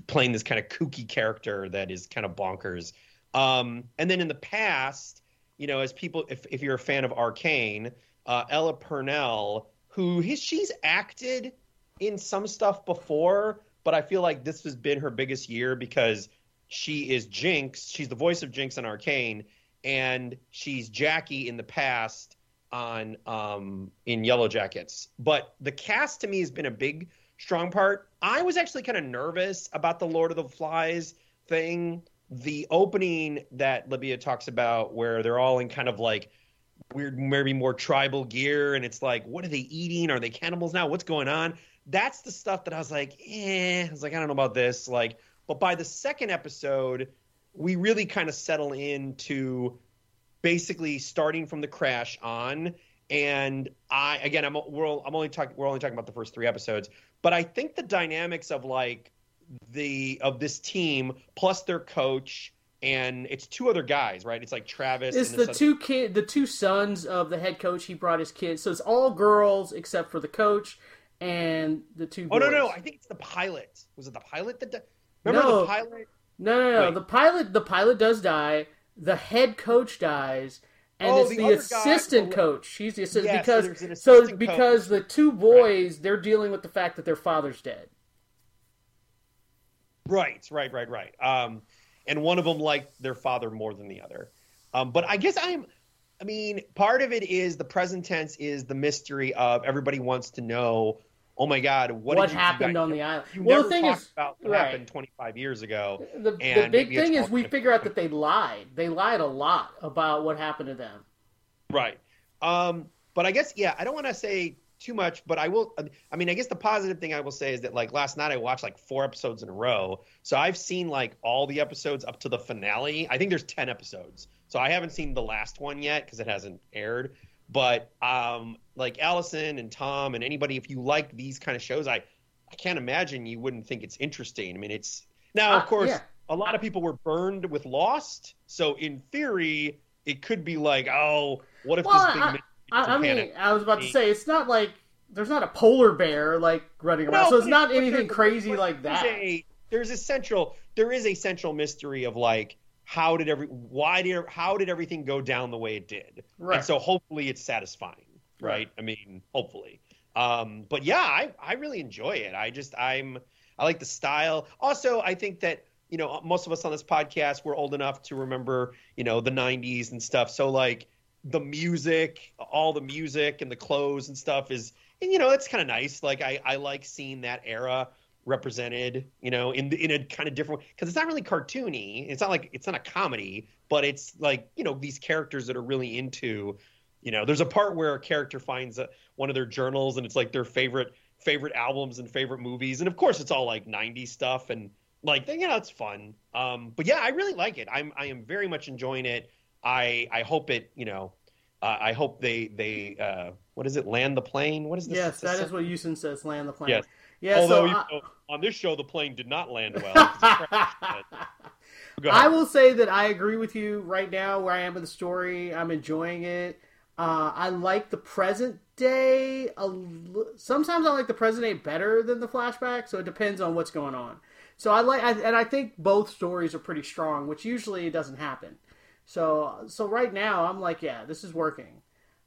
playing this kind of kooky character that is kind of bonkers. Um, and then in the past, you know, as people, if, if you're a fan of Arcane, uh, Ella Purnell, who he, she's acted in some stuff before, but I feel like this has been her biggest year because she is Jinx. She's the voice of Jinx on Arcane, and she's Jackie in the past on um, in Yellowjackets. But the cast to me has been a big strong part. I was actually kind of nervous about the Lord of the Flies thing. The opening that Livia talks about, where they're all in kind of like weird, maybe more tribal gear, and it's like, what are they eating? Are they cannibals now? What's going on? That's the stuff that I was like, eh. I was like, I don't know about this. Like, but by the second episode, we really kind of settle into basically starting from the crash on. And I again, I'm we're, I'm only talking we're only talking about the first three episodes, but I think the dynamics of like the of this team plus their coach and it's two other guys, right? It's like Travis. It's and the two kid, the two sons of the head coach. He brought his kids, so it's all girls except for the coach and the two. Oh no, no, I think it's the pilot. Was it the pilot that? Di- Remember No. the pilot? No, no, no. Wait. The pilot, the pilot does die. The head coach dies, and Oh, it's the the, guy- assistant oh, coach. She's the assistant Yes, because so assistant because the two boys they're dealing with the fact that their father's dead. Right, right, right, right. Um, and one of them liked their father more than the other. Um, but I guess I'm. I mean, part of it is the present tense is the mystery of everybody wants to know. Oh my God, what, What, happened on the island? You well, the thing is, about what right. happened 25 years ago. The, the big thing is we figure out that they lied. They lied a lot about what happened to them. Right. Um, but I guess yeah, I don't want to say too much, but I will. I mean, I guess the positive thing I will say is that like last night I watched like four episodes in a row, so I've seen like all the episodes up to the finale. I think there's ten episodes, so I haven't seen the last one yet because it hasn't aired. But um, like Allison and Tom and anybody, if you like these kind of shows, I I can't imagine you wouldn't think it's interesting. I mean, it's now of Uh, course yeah. a lot of people were burned with Lost, so in theory it could be like, oh, what if Well, this big I, I, I mean. I was about to say it's not like there's not a polar bear like running around, so it's not anything there's- crazy like there's that. A, there's a central there is a central mystery of like how did every why did how did everything go down the way it did? Right. And so hopefully it's satisfying, right? Right. I mean, hopefully. Um, but yeah, I I really enjoy it. I just I'm I like the style. Also, I think that you know most of us on this podcast we're old enough to remember you know the 90s and stuff. So like the music, all the music and the clothes and stuff is and you know it's kind of nice. Like I I like seeing that era represented, you know, in in a kind of different because it's not really cartoony. It's not like it's not a comedy, but it's like you know these characters that are really into, you know, there's a part where a character finds a, one of their journals and it's like their favorite favorite albums and favorite movies, and of course it's all like '90s stuff and like you know it's fun. Um, but yeah, I really like it. I'm I am very much enjoying it. I I hope it you know. Uh, I hope they they uh, what is it land the plane? What is this? Yes, that is what Houston says. Land the plane. Yes. Yeah. Although so you I- know, on this show the plane did not land well. It's crashed, but- Go I will say that I agree with you right now where I am with the story. I'm enjoying it. Uh, I like the present day. A l- sometimes I like the present day better than the flashback, so it depends on what's going on. So I like, I, and I think both stories are pretty strong, which usually doesn't happen. So, so right now I'm like, yeah, this is working.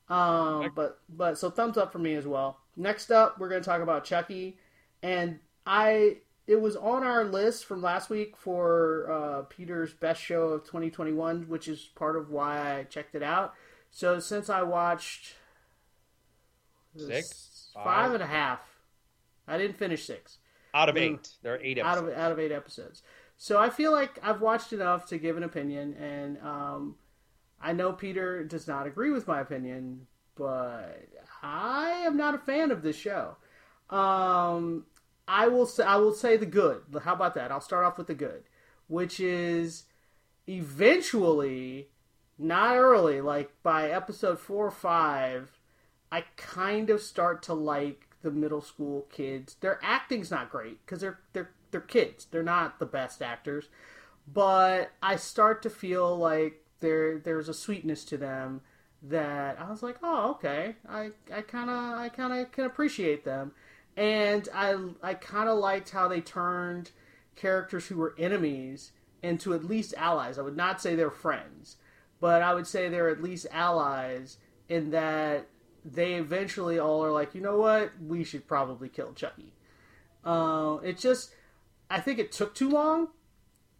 Um, but but so thumbs up for me as well. Next up, we're going to talk about Chucky, and I it was on our list from last week for uh, Peter's best show of 2021, which is part of why I checked it out. So since I watched Six? five Five? and a half, I didn't finish six out of Mm. eight. There are eight out episodes. of out of eight episodes. So I feel like I've watched enough to give an opinion, and um, I know Peter does not agree with my opinion, but I am not a fan of this show. Um, I will say I will say the good. How about that? I'll start off with the good, which is eventually, not early, like by episode four or five, I kind of start to like the middle school kids. Their acting's not great because they're they're they're kids. They're not the best actors, but I start to feel like there there's a sweetness to them that I was like, oh, okay, I I kind of I kind of can appreciate them, and I I kind of liked how they turned characters who were enemies into at least allies. I would not say they're friends, but I would say they're at least allies in that they eventually all are like, you know what, we should probably kill Chucky. Uh, it just, I think it took too long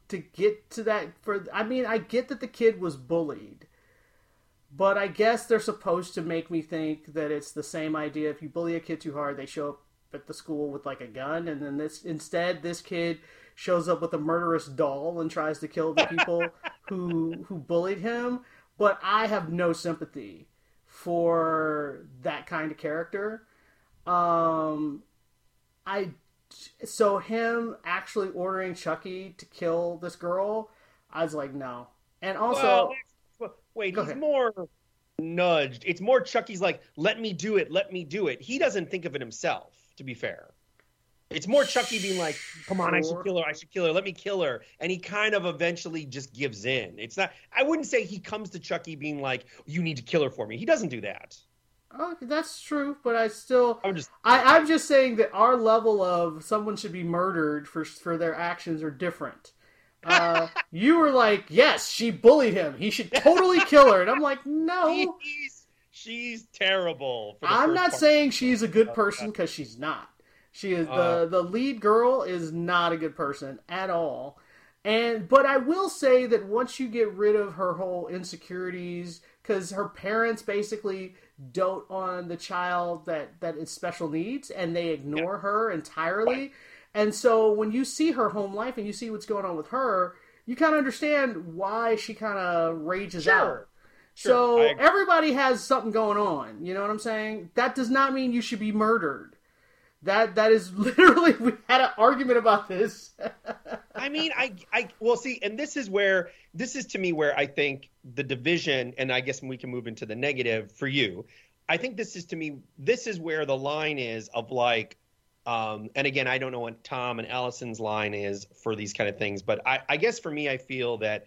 to get to that. For I mean, I get that the kid was bullied, but I guess they're supposed to make me think that it's the same idea. If you bully a kid too hard, they show up at the school with like a gun, and then this instead this kid shows up with a murderous doll and tries to kill the people who who bullied him. But I have no sympathy for that kind of character. Um, I so him actually ordering Chucky to kill this girl, I was like, no. And also, Well, wait, he's ahead. more nudged. It's more Chucky's like, let me do it, let me do it. He doesn't think of it himself, to be fair. It's more Chucky being like, come on, I should kill her, I should kill her, let me kill her. And he kind of eventually just gives in. It's not, I wouldn't say he comes to Chucky being like, you need to kill her for me. He doesn't do that. Oh, that's true. But I still, I'm just, I, I'm just saying that our level of someone should be murdered for for their actions are different. Uh, you were like, yes, she bullied him. He should totally kill her, and I'm like, no. she's, she's terrible. For the I'm not part. saying she's a good person because she's not. She is Uh. the the lead girl is not a good person at all. And but I will say that once you get rid of her whole insecurities, because her parents basically dote on the child that that is special needs, and they ignore her entirely. And so when you see her home life and you see what's going on with her, you kind of understand why she kind of rages Sure. out. Sure, So everybody has something going on. You know what I'm saying? That does not mean you should be murdered. That that is literally we had an argument about this. I mean, I, I, well, see, and this is where, this is to me where I think the division, and I guess we can move into the negative for you. I think this is to me, this is where the line is of like, um, and again, I don't know what Tom and Allison's line is for these kind of things, but I, I guess for me, I feel that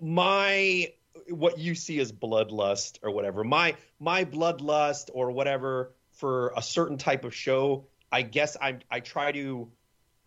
my what you see as bloodlust or whatever my my bloodlust or whatever for a certain type of show i guess i i try to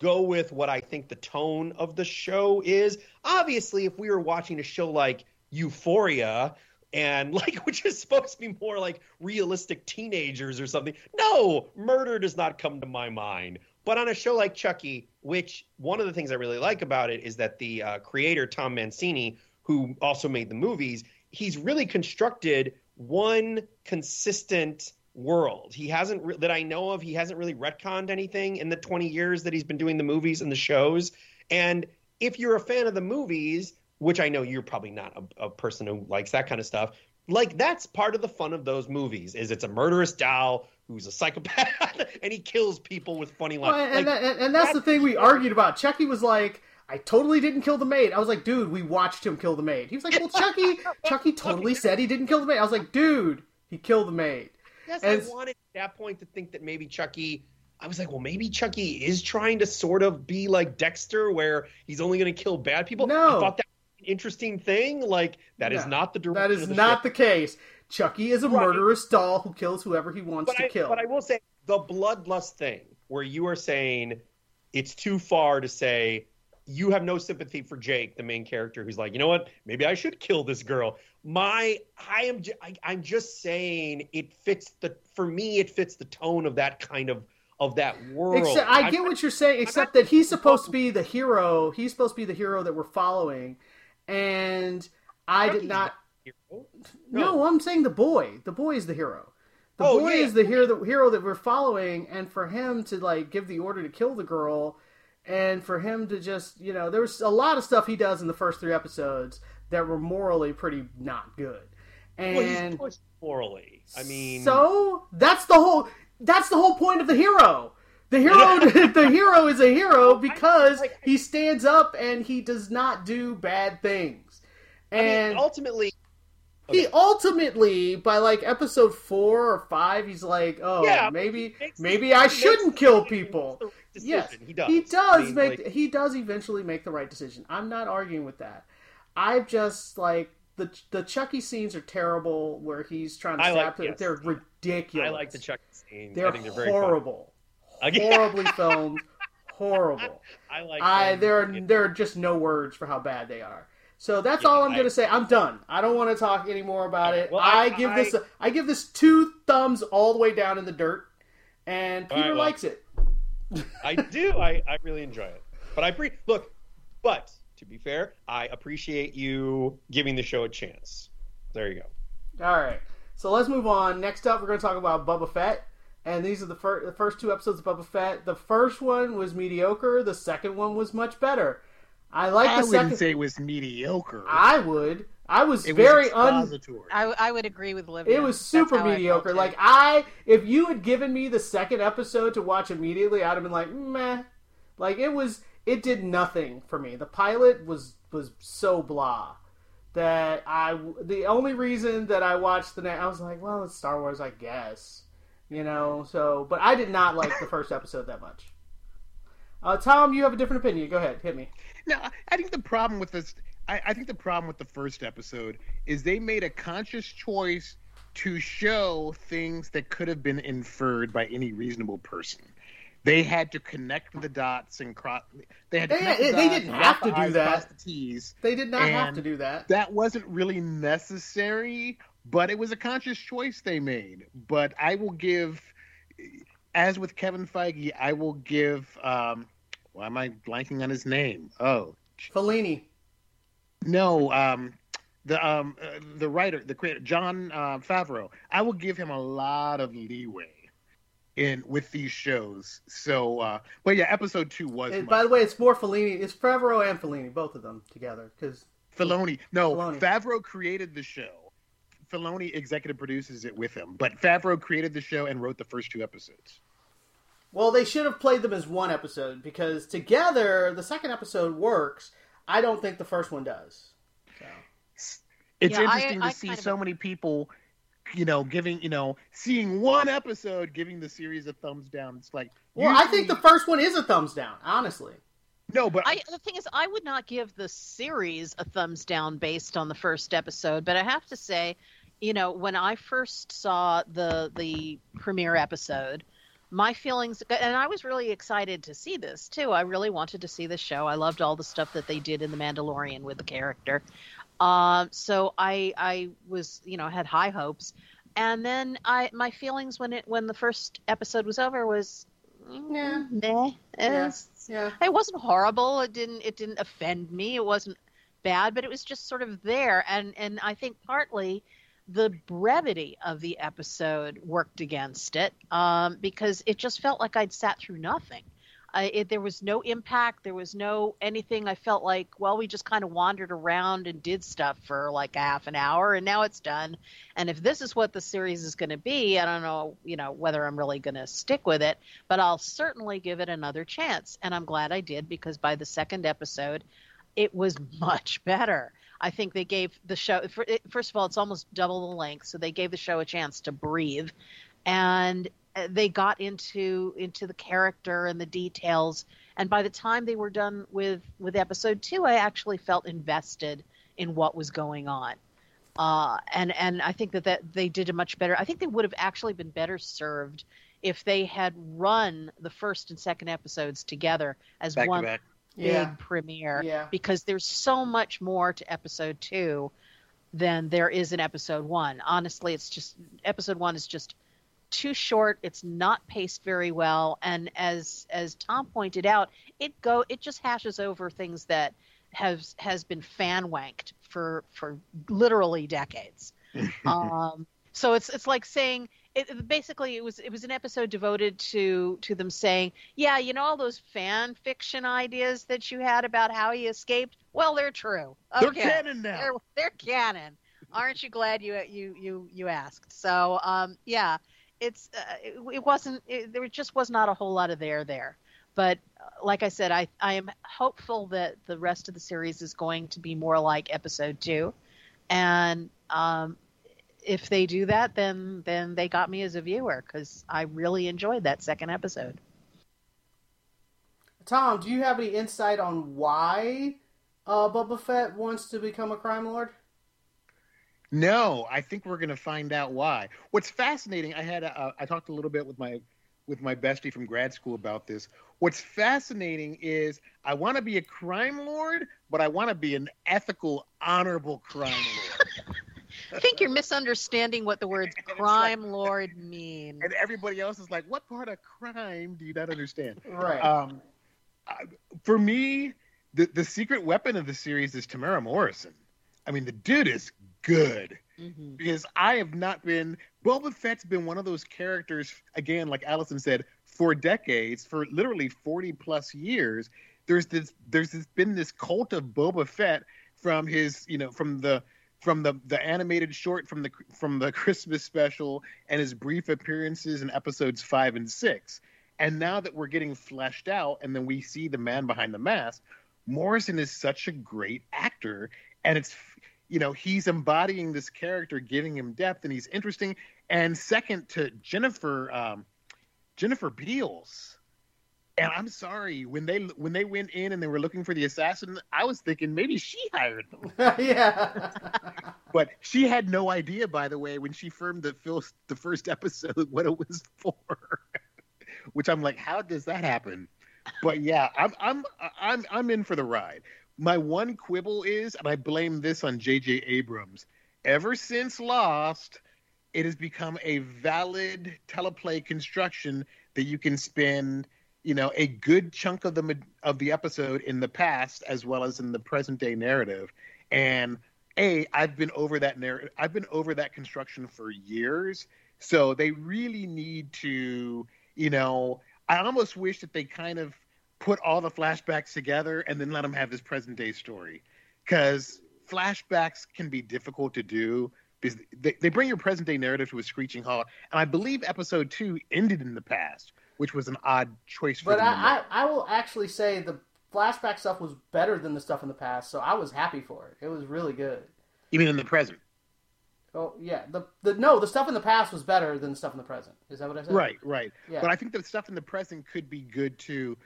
go with what i think the tone of the show is. Obviously if we were watching a show like euphoria and like which is supposed to be more like realistic teenagers or something no murder does not come to my mind. But on a show like chucky which one of the things i really like about it is that the uh, creator don mancini who also made the movies, he's really constructed one consistent world. He hasn't re- that I know of. He hasn't really retconned anything in the 20 years that he's been doing the movies and the shows. And if you're a fan of the movies, which I know you're probably not a, a person who likes that kind of stuff, like that's part of the fun of those movies. Is it's a murderous doll who's a psychopath and he kills people with funny lines. Well, and, Like, and, and that's the thing we argued about. Chucky was like, I totally didn't kill the maid. I was like, dude, we watched him kill the maid. He was like, well, Chucky, Chucky totally said he didn't kill the maid. I was like, dude, he killed the maid. Yes, And- I wanted at that point to think that maybe Chucky. I was like, well, maybe Chucky is trying to sort of be like Dexter, where he's only going to kill bad people. No. I thought that was an interesting thing. Like that is No, not the direction. That is the not show. the case. Chucky is a Right. murderous doll who kills whoever he wants But to I, kill. but I will say the bloodlust thing, where you are saying it's too far to say you have no sympathy for Jake, the main character, who's like, you know what, maybe I should kill this girl. My, I am, I, I'm just saying it fits the, for me, it fits the tone of that kind of, of that world. Except, I I'm get what you're saying, except that he's supposed to be the hero. He's supposed to be the hero that we're following, and I did not. hero. No, I'm saying the boy. The boy is the hero. The Oh, boy yeah. is the hero, the hero that we're following, and for him to like give the order to kill the girl, and for him to just you know, there's a lot of stuff he does in the first three episodes that were morally pretty not good, and Well, he's pushed morally. I mean, so that's the whole that's the whole point of the hero. The hero the hero is a hero because like- he stands up and he does not do bad things. I mean, And ultimately, he ultimately by like episode 4 or 5 he's like, "Oh, Yeah, maybe maybe the- I shouldn't kill people." the right decision. Yes, he does. He does I mean, make like- he does eventually make the right decision. I'm not arguing with that. I just like the the Chucky scenes are terrible, where he's trying to I stab. like- yes. They're ridiculous. I like the Chucky scenes. They're I think they're horrible, horribly filmed, horrible. I like. I there are there are just no words for how bad they are. So that's Yeah, all I'm going to say. I'm done. I don't want to talk anymore about it. Well, I, I- give I- this a, I give this two thumbs all the way down in the dirt, and All right, Peter well. likes it. I do. I, I really enjoy it. But I pre look, but to be fair, I appreciate you giving the show a chance. There you go. All right. So let's move on. Next up, we're going to talk about Boba Fett. And these are the, fir- the first two episodes of Boba Fett. The first one was mediocre. The second one was much better. I like I the wouldn't second. say it was mediocre. I would. I was it very was un. I, I would agree with Olivia. It was super how I mediocre. Like I, if you had given me the second episode to watch immediately, I'd have been like, meh. Like it was, it did nothing for me. The pilot was was so blah that I. The only reason that I watched the next, I was like, well, it's Star Wars, I guess. You know, so but I did not like the first episode that much. Uh, Tom, you have a different opinion. Go ahead, hit me. No, I think the problem with this, I, I think the problem with the first episode is they made a conscious choice to show things that could have been inferred by any reasonable person. They had to connect the dots and cross. They had to They- connect the they didn't have to do that. the T's. They did not have to do that. That wasn't really necessary, but it was a conscious choice they made. But I will give, as with Kevin Feige, I will give. Um, why am I blanking on his name? Oh, Fellini. no, um, the um, uh, the writer, the creator, Jon uh, Favreau. I will give him a lot of leeway in with these shows. So, uh, but yeah, episode two was And by the way, it's more Fellini. It's Favreau and Fellini, both of them together. Because Filoni. No, Filoni. Favreau created the show. Filoni executive produces it with him, but Favreau created the show and wrote the first two episodes. well, they should have played them as one episode because together the second episode works. I don't think the first one does. So. It's Yeah, interesting I to see kind of so many people, you know, giving, you know, seeing one episode, giving the series a thumbs down. It's like, Well, I think the first one is a thumbs down. Honestly, no, but I, the thing is, I would not give the series a thumbs down based on the first episode, but I have to say, you know, when I first saw the the premiere episode, my feelings, and I was really excited to see this too. I really wanted to see the show. I loved all the stuff that they did in the Mandalorian with the character. Um, so I I was you know had high hopes, and then I my feelings when it when the first episode was over was. Yeah. Meh. Yeah. It's- yeah. it wasn't horrible it didn't it didn't offend me it wasn't bad but it was just sort of there and and i think partly the brevity of the episode worked against it um, because it just felt like i'd sat through nothing It, there was no impact there was no anything i felt like well we just kind of wandered around and did stuff for like a half an hour and now it's done and if this is what the series is going to be i don't know you know whether i'm really going to stick with it but I'll certainly give it another chance. And I'm glad I did because by the second episode, it was much better. I think they gave the show, first of all, it's almost double the length. So they gave the show a chance to breathe. And they got into into the character and the details and by the time they were done with with episode 2 I actually felt invested in what was going on uh, and and I think that, that they did a much better. I think they would have actually been better served if they had run the first and second episodes together as back one to back. big Yeah. premiere. Yeah. Because there's so much more to episode two than there is in episode one. Honestly, it's just episode one is just too short. It's not paced very well, and as as Tom pointed out, it go it just hashes over things that has has been fan wanked for for literally decades. um, so it's it's like saying it, basically it was it was an episode devoted to to them saying, yeah, you know all those fan fiction ideas that you had about how he escaped. Well, they're true. They're canon now. They're, they're canon. Aren't you glad you you you you asked? So um, yeah, it's uh, it, it wasn't it, there just was not a whole lot of there there. But uh, like I said, I I am hopeful that the rest of the series is going to be more like episode two, and um, if they do that, then then they got me as a viewer because I really enjoyed that second episode. Tom, do you have any insight on why uh, Boba Fett wants to become a crime lord? No, I think we're going to find out why. What's fascinating, I had a, I talked a little bit with my with my bestie from grad school about this. What's fascinating is I want to be a crime lord, but I want to be an ethical, honorable crime lord. I think you're misunderstanding what the words crime lord mean. and everybody else is like, "What part of crime do you not understand?" Right. Um, for me, the the secret weapon of the series is Temuera Morrison. I mean, the dude is good Mhm. because I have not been. Boba Fett's been one of those characters again, like Allison said, for decades, for literally forty plus years. There's this, there's this, been this cult of Boba Fett from his, you know, from the from the the animated short from the from the Christmas special and his brief appearances in episodes five and six. And now that we're getting fleshed out, and then we see the man behind the mask, Morrison is such a great actor, and it's you know he's embodying this character, giving him depth, and he's interesting. And second to Jennifer um, Jennifer Beals, and I'm sorry when they when they went in and they were looking for the assassin, I was thinking maybe she hired them, yeah. but she had no idea, by the way, when she filmed the fil- the first episode what it was for. Which I'm like, how does that happen? But yeah, I'm I'm I'm I'm in for the ride. My one quibble is, and I blame this on J.J. Abrams. Ever since Lost, it has become a valid teleplay construction that you can spend, you know, a good chunk of the of the episode in the past as well as in the present day narrative. And a, I've been over that narrative. I've been over that construction for years. So they really need to, you know, I almost wish that they kind of put all the flashbacks together and then let them have this present day story because flashbacks can be difficult to do because they, they bring your present day narrative to a screeching halt and i believe episode two ended in the past which was an odd choice for But I. I, I will actually say the flashback stuff was better than the stuff in the past, so I was happy for it. It was really good. mean in the present Oh yeah, the the no, the stuff in the past was better than the stuff in the present. Is that what I said? right right Yeah. but i think the stuff in the present could be good too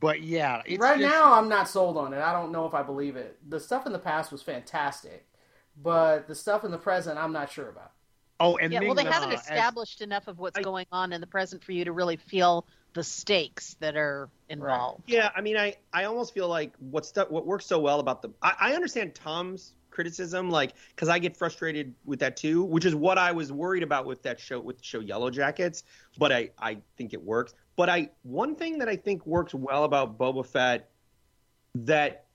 but yeah it's right just- now, I'm not sold on it. I don't know if I believe it. The stuff in the past was fantastic, but the stuff in the present, I'm not sure about. oh and Yeah, well, they Ming-Na haven't uh, as- established enough of what's I- going on in the present for you to really feel the stakes that are involved. Yeah, I mean, I, I almost feel like what stuff what works so well about the I, I understand Tom's criticism, like because I get frustrated with that too, which is what I was worried about with that show with the show Yellowjackets. But I I think it works. But I one thing that I think works well about Boba Fett that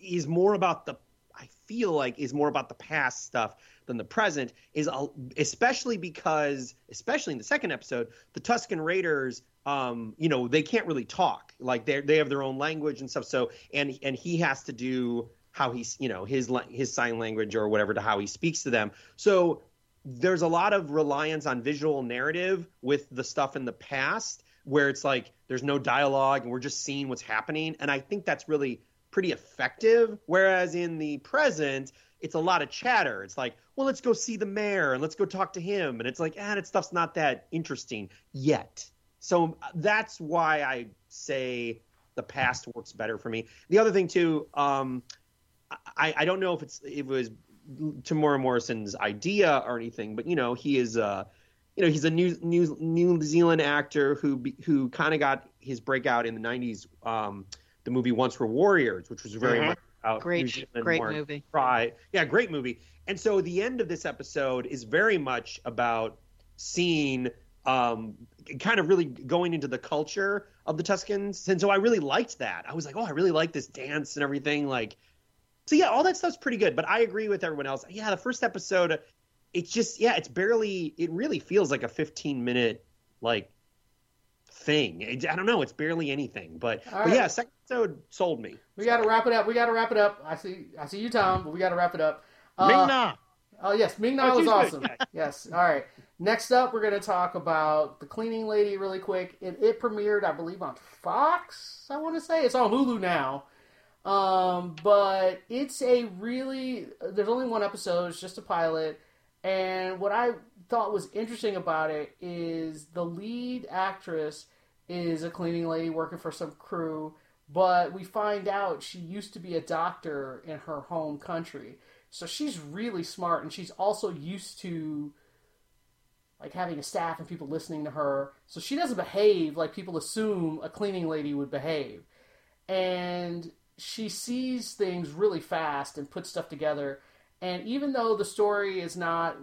is more about the I feel like is more about the past stuff than the present is especially because especially in the second episode the Tusken Raiders um you know they can't really talk. Like they they have their own language and stuff. So and and he has to do how he's you know his his sign language or whatever to how he speaks to them. So there's a lot of reliance on visual narrative with the stuff in the past where it's like there's no dialogue and we're just seeing what's happening. And i think that's really pretty effective. Whereas in the present it's a lot of chatter. It's like well let's go see the mayor and let's go talk to him. And it's like ah that stuff's not that interesting yet. So that's why i say the past works better for me. The other thing too um I, I don't know if it's if it was Temuera Morrison's idea or anything, but you know he is uh you know he's a New New New Zealand actor who who kind of got his breakout in the '90s. Um, the movie Once Were Warriors, which was very Mhm. much about Great- New Zealand great movie. Pride. Yeah, great movie. And so the end of this episode is very much about seeing um, kind of really going into the culture of the Tuskens. And so I really liked that. I was like, oh, I really like this dance and everything. Like, so yeah, all that stuff's pretty good. But I agree with everyone else. Yeah, the first episode, it's just yeah, it's barely. It really feels like a 15 minute like thing. It, I don't know. It's barely anything. But All but right. yeah, second episode sold me. We got to wrap it up. We got to wrap it up. I see. I see you, Tom, but we got to wrap it up. Uh, Ming-Na. Oh yes, Ming Na Oh, was awesome. yes. All right. Next up, we're going to talk about the cleaning lady really quick. It, it premiered, I believe, on Fox. I want to say it's on Hulu now. Um, but it's a really there's only one episode. It's just a pilot. And what I thought was interesting about it is the lead actress is a cleaning lady working for some crew, but we find out she used to be a doctor in her home country. So she's really smart, and she's also used to like having a staff and people listening to her. So she doesn't behave like people assume a cleaning lady would behave. And she sees things really fast and puts stuff together. And even though the story is not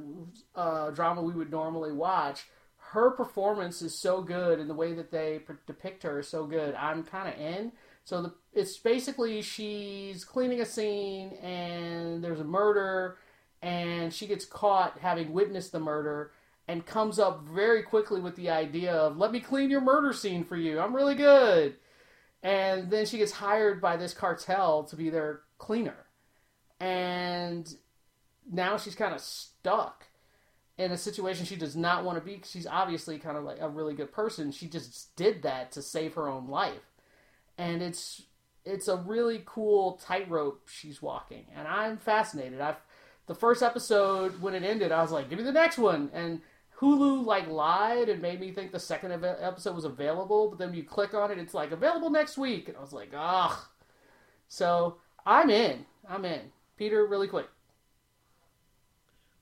a drama we would normally watch, her performance is so good and the way that they depict her is so good. I'm kind of in. So the, it's basically she's cleaning a scene and there's a murder and she gets caught having witnessed the murder and comes up very quickly with the idea of let me clean your murder scene for you. I'm really good. And then she gets hired by this cartel to be their cleaner. And now she's kind of stuck in a situation she does not want to be. She's obviously kind of like a really good person. She just did that to save her own life. And it's it's a really cool tightrope she's walking. And I'm fascinated. I've the first episode when it ended, I was like, "Give me the next one." And Hulu like lied and made me think the second episode was available, but then you click on it, it's like available next week, and I was like, ugh. So I'm in. I'm in. Peter, really quick.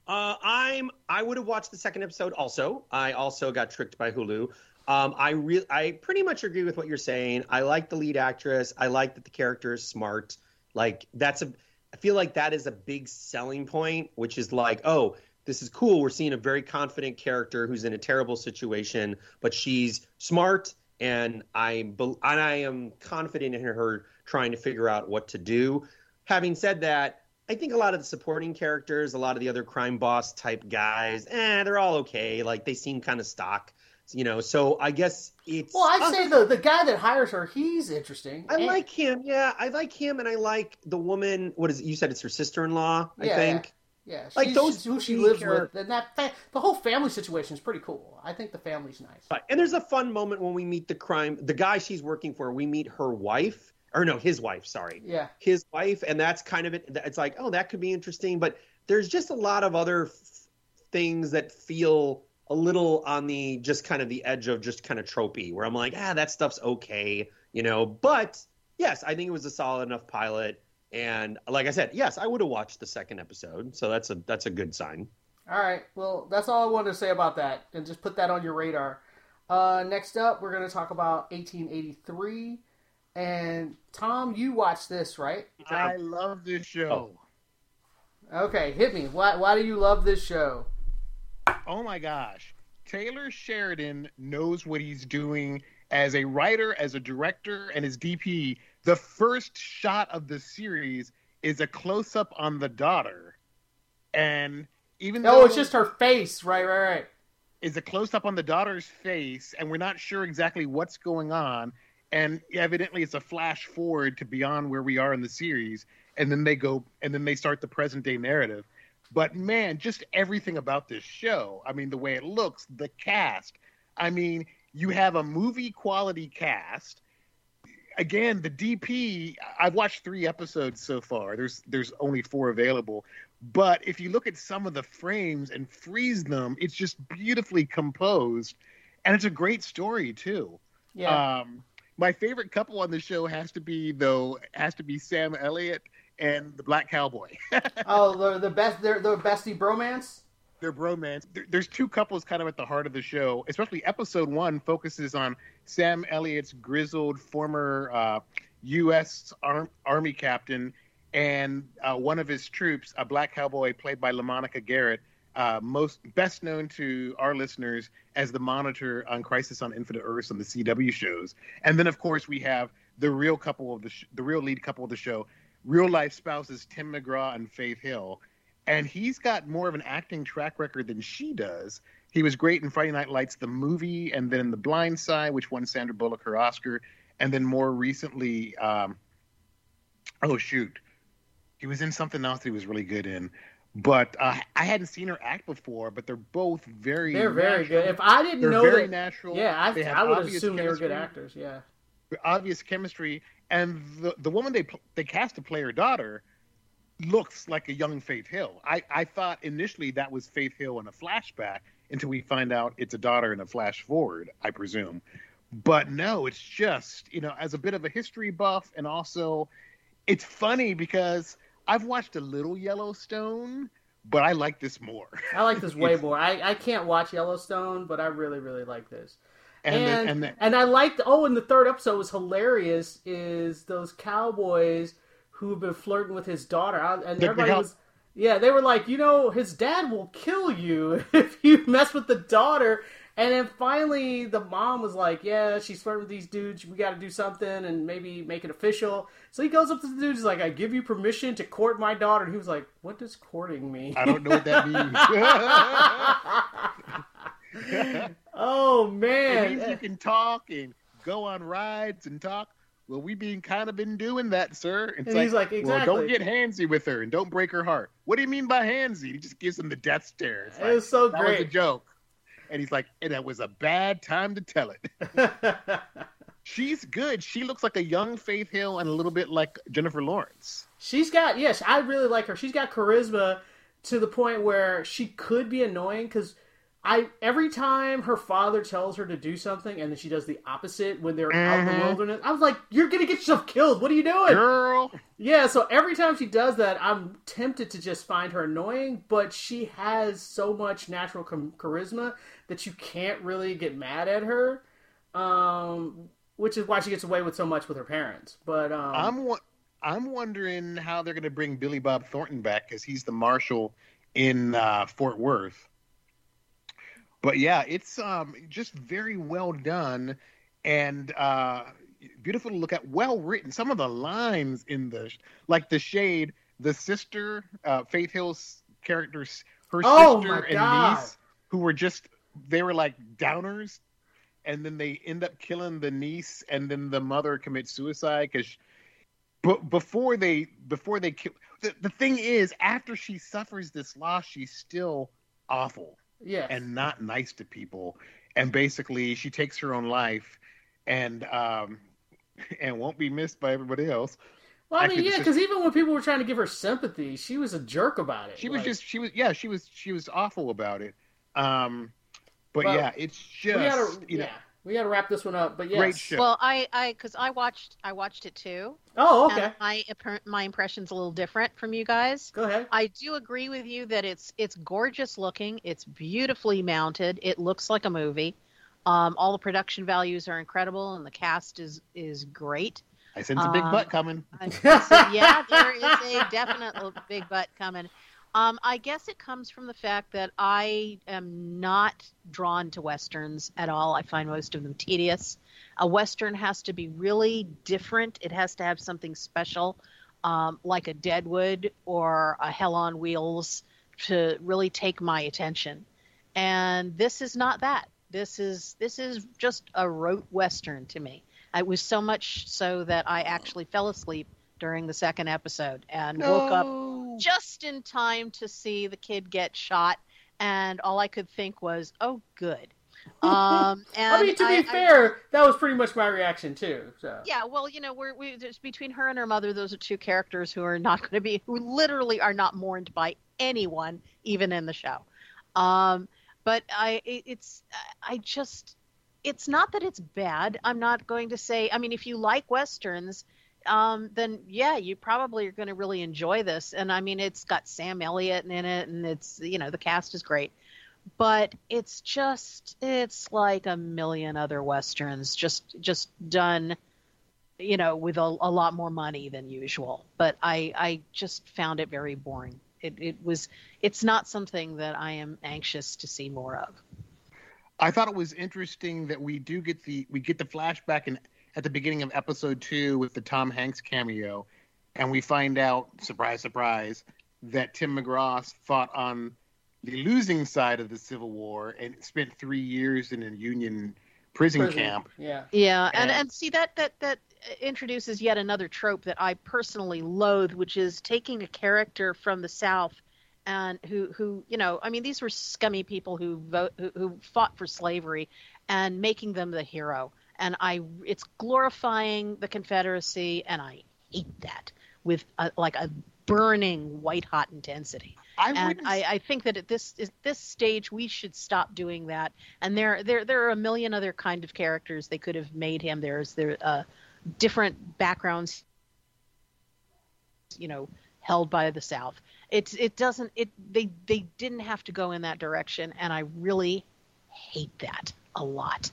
Uh, I'm. I would have watched the second episode. Also, I also got tricked by Hulu. Um, I re- I pretty much agree with what you're saying. I like the lead actress. I like that the character is smart. Like that's a. I feel like that is a big selling point, which is like, oh, this is cool. We're seeing a very confident character who's in a terrible situation, but she's smart, and I and I am confident in her trying to figure out what to do. Having said that, I think a lot of the supporting characters, a lot of the other crime boss type guys, eh, they're all okay. Like they seem kind of stock, you know. So I guess it's. Well, I'd say the the guy that hires her, he's interesting. I and... like him. Yeah, I like him, and I like the woman. What is it? You said it's her sister in law. I yeah, think. Yeah, like those who she lives with, and that fa- the whole family situation is pretty cool. I think the family's nice. Right. And there's a fun moment when we meet the crime, the guy she's working for. We meet her wife, or no, his wife. Sorry. Yeah. His wife, and that's kind of it. It's like, oh, that could be interesting, but there's just a lot of other f- things that feel a little on the just kind of the edge of just kind of tropey, where I'm like, ah, that stuff's okay, you know. But yes, I think it was a solid enough pilot and like I said, yes, I would have watched the second episode, so that's a that's a good sign. All right, well, that's all I wanted to say about that, and just put that on your radar. Uh, next up, we're going to talk about 1883. And Tom, you watch this, right? I love this oh. show. Oh. Okay, hit me. Why why do you love this show? Oh my gosh. Taylor Sheridan knows what he's doing as a writer, as a director, and as DP the first shot of the series is a close up on the daughter, and even oh, though it's just her face, right, right, right. Is a close up on the daughter's face, and we're not sure exactly what's going on. And evidently, it's a flash forward to beyond where we are in the series, and then they go, and then they start the present day narrative. But man, just everything about this show. I mean, the way it looks, the cast. I mean, you have a movie quality cast again, the DP. I've watched three episodes so far. There's there's only four available, but if you look at some of the frames and freeze them, it's just beautifully composed, and it's a great story too. Yeah. Um, my favorite couple on the show has to be though has to be Sam Elliott and the Black Cowboy. oh, the the best. They're the bestie bromance their bromance. there's two couples kind of at the heart of the show. Especially episode one focuses on Sam Elliott's grizzled former uh, U.S. Ar- Army captain and uh, one of his troops, a black cowboy played by LaMonica Garrett, uh, most best known to our listeners as the monitor on Crisis on Infinite Earths on the CW shows. And then, of course, we have the real couple of the sh- the real lead couple of the show, real life spouses Tim McGraw and Faith Hill and he's got more of an acting track record than she does. He was great in Friday Night Lights, the movie, and then in The Blind Side, which won Sandra Bullock her Oscar, and then more recently, um, oh shoot, he was in something else that he was really good in. But uh, I hadn't seen her act before. But they're both very they're very good. If I didn't they're know very that, natural, yeah, I, I would assume they were good actors. Yeah, obvious chemistry, and the the woman they they cast to play her daughter looks like a young Faith Hill. I, I thought initially that was Faith Hill in a flashback until we find out it's a daughter in a flash forward, I presume. But no, it's just, you know, as a bit of a history buff and also it's funny because I've watched a little Yellowstone, but I like this more. I like this way more. I, I can't watch Yellowstone, but I really really like this. And and the- and, and I liked. Oh, and the third episode was hilarious. Is those cowboys who've been flirting with his daughter, I- and The- the everybody was. Yeah, they were like, you know, his dad will kill you if you mess with the daughter. And then finally, the mom was like, "Yeah, she's flirting with these dudes. We got to do something and maybe make it official." So he goes up to the dude. He's like, "I give you permission to court my daughter." And he was like, "What does courting mean?" I don't know what that means. oh it man, means you can talk and go on rides and talk. Well, we been kind of been doing that, sir. And he's like, well, don't get handsy with her and don't break her heart. What do you mean by handsy? He just gives him the death stare. It's it was so that was a great. joke. And he's like, and that was a bad time to tell it. She's good. She looks like a young Faith Hill and a little bit like Jennifer Lawrence. She's got yes, I really like her. She's got charisma to the point where she could be annoying because I every time her father tells her to do something and then she does the opposite when they're out in the Mhm. wilderness, I was like, "You're gonna get yourself killed. What are you doing?" Girl, Yeah, so every time she does that, I'm tempted to just find her annoying, but she has so much natural charisma that you can't really get mad at her. Um, which is why she gets away with so much with her parents. But um, I'm wa- I'm wondering how they're going to bring Billy Bob Thornton back because he's the marshal in uh, Fort Worth. But yeah, it's um, just very well done and uh, beautiful to look at. Well written. Some of the lines in the like the shade, the sister, uh, Faith Hill's characters, her Oh, sister and God. niece, who were just they were like downers and then they end up killing the niece and then the mother commits suicide because but before they before they kill the, the thing is after she suffers this loss she's still awful yeah, and not nice to people and basically she takes her own life and um and won't be missed by everybody else well, I mean, yeah, the because even when people were trying to give her sympathy, she was a jerk about it. she was just she was yeah she was she was awful about it um but Well, yeah it's just we gotta, you know yeah, we gotta wrap this one up. But yes. Great show. Well, I, I, because I watched, I watched it too. Oh, okay. And my my impression's a little different from you guys. Go ahead. I do agree with you that it's it's gorgeous looking. It's beautifully mounted. It looks like a movie. Um, all the production values are incredible, and the cast is is great. i sense a big um, butt coming yeah, there is a definite big butt coming. Um, I guess it comes from the fact that I am not drawn to westerns at all. I find most of them tedious. A western has to be really different. It has to have something special, um, like a Deadwood or a Hell on Wheels, to really take my attention. And this is not that. This is this is just a rote western to me. It was so much so that I actually fell asleep during the second episode and woke up just in time to see the kid get shot. And all I could think was, "Oh, good." Um, and I mean, to be I- I- fair, that was pretty much my reaction too. So yeah, well, you know, we're we just between her and her mother. Those are two characters who are not going to be, who literally are not mourned by anyone, even in the show. Um, but I, it's, I just, it's not that it's bad. I'm not going to say. I mean, if you like westerns, um, then yeah, you probably are going to really enjoy this. And I mean, it's got Sam Elliott in it, and it's you know the cast is great but it's just it's like a million other westerns just just done you know with a, a lot more money than usual but i i just found it very boring it, it was it's not something that i am anxious to see more of I thought it was interesting that we do get the we get the flashback in at the beginning of episode two with the Tom Hanks cameo, and we find out, surprise, surprise, that Tim McGraw fought on the losing side of the Civil War and spent three years in a Union prison, Prison. camp. Yeah. Yeah, and And- and see that that that introduces yet another trope that I personally loathe, which is taking a character from the South and who who you know, I mean, these were scummy people who vote who, who fought for slavery and making them the hero. And I, it's glorifying the Confederacy, and I hate that with a, like a burning white hot intensity I and wouldn't I, I think that at this at this stage we should stop doing that. And there there there are a million other kind of characters they could have made him. There's there uh, different backgrounds, you know, held by the South. It's it doesn't it they they didn't have to go in that direction, and I really hate that a lot.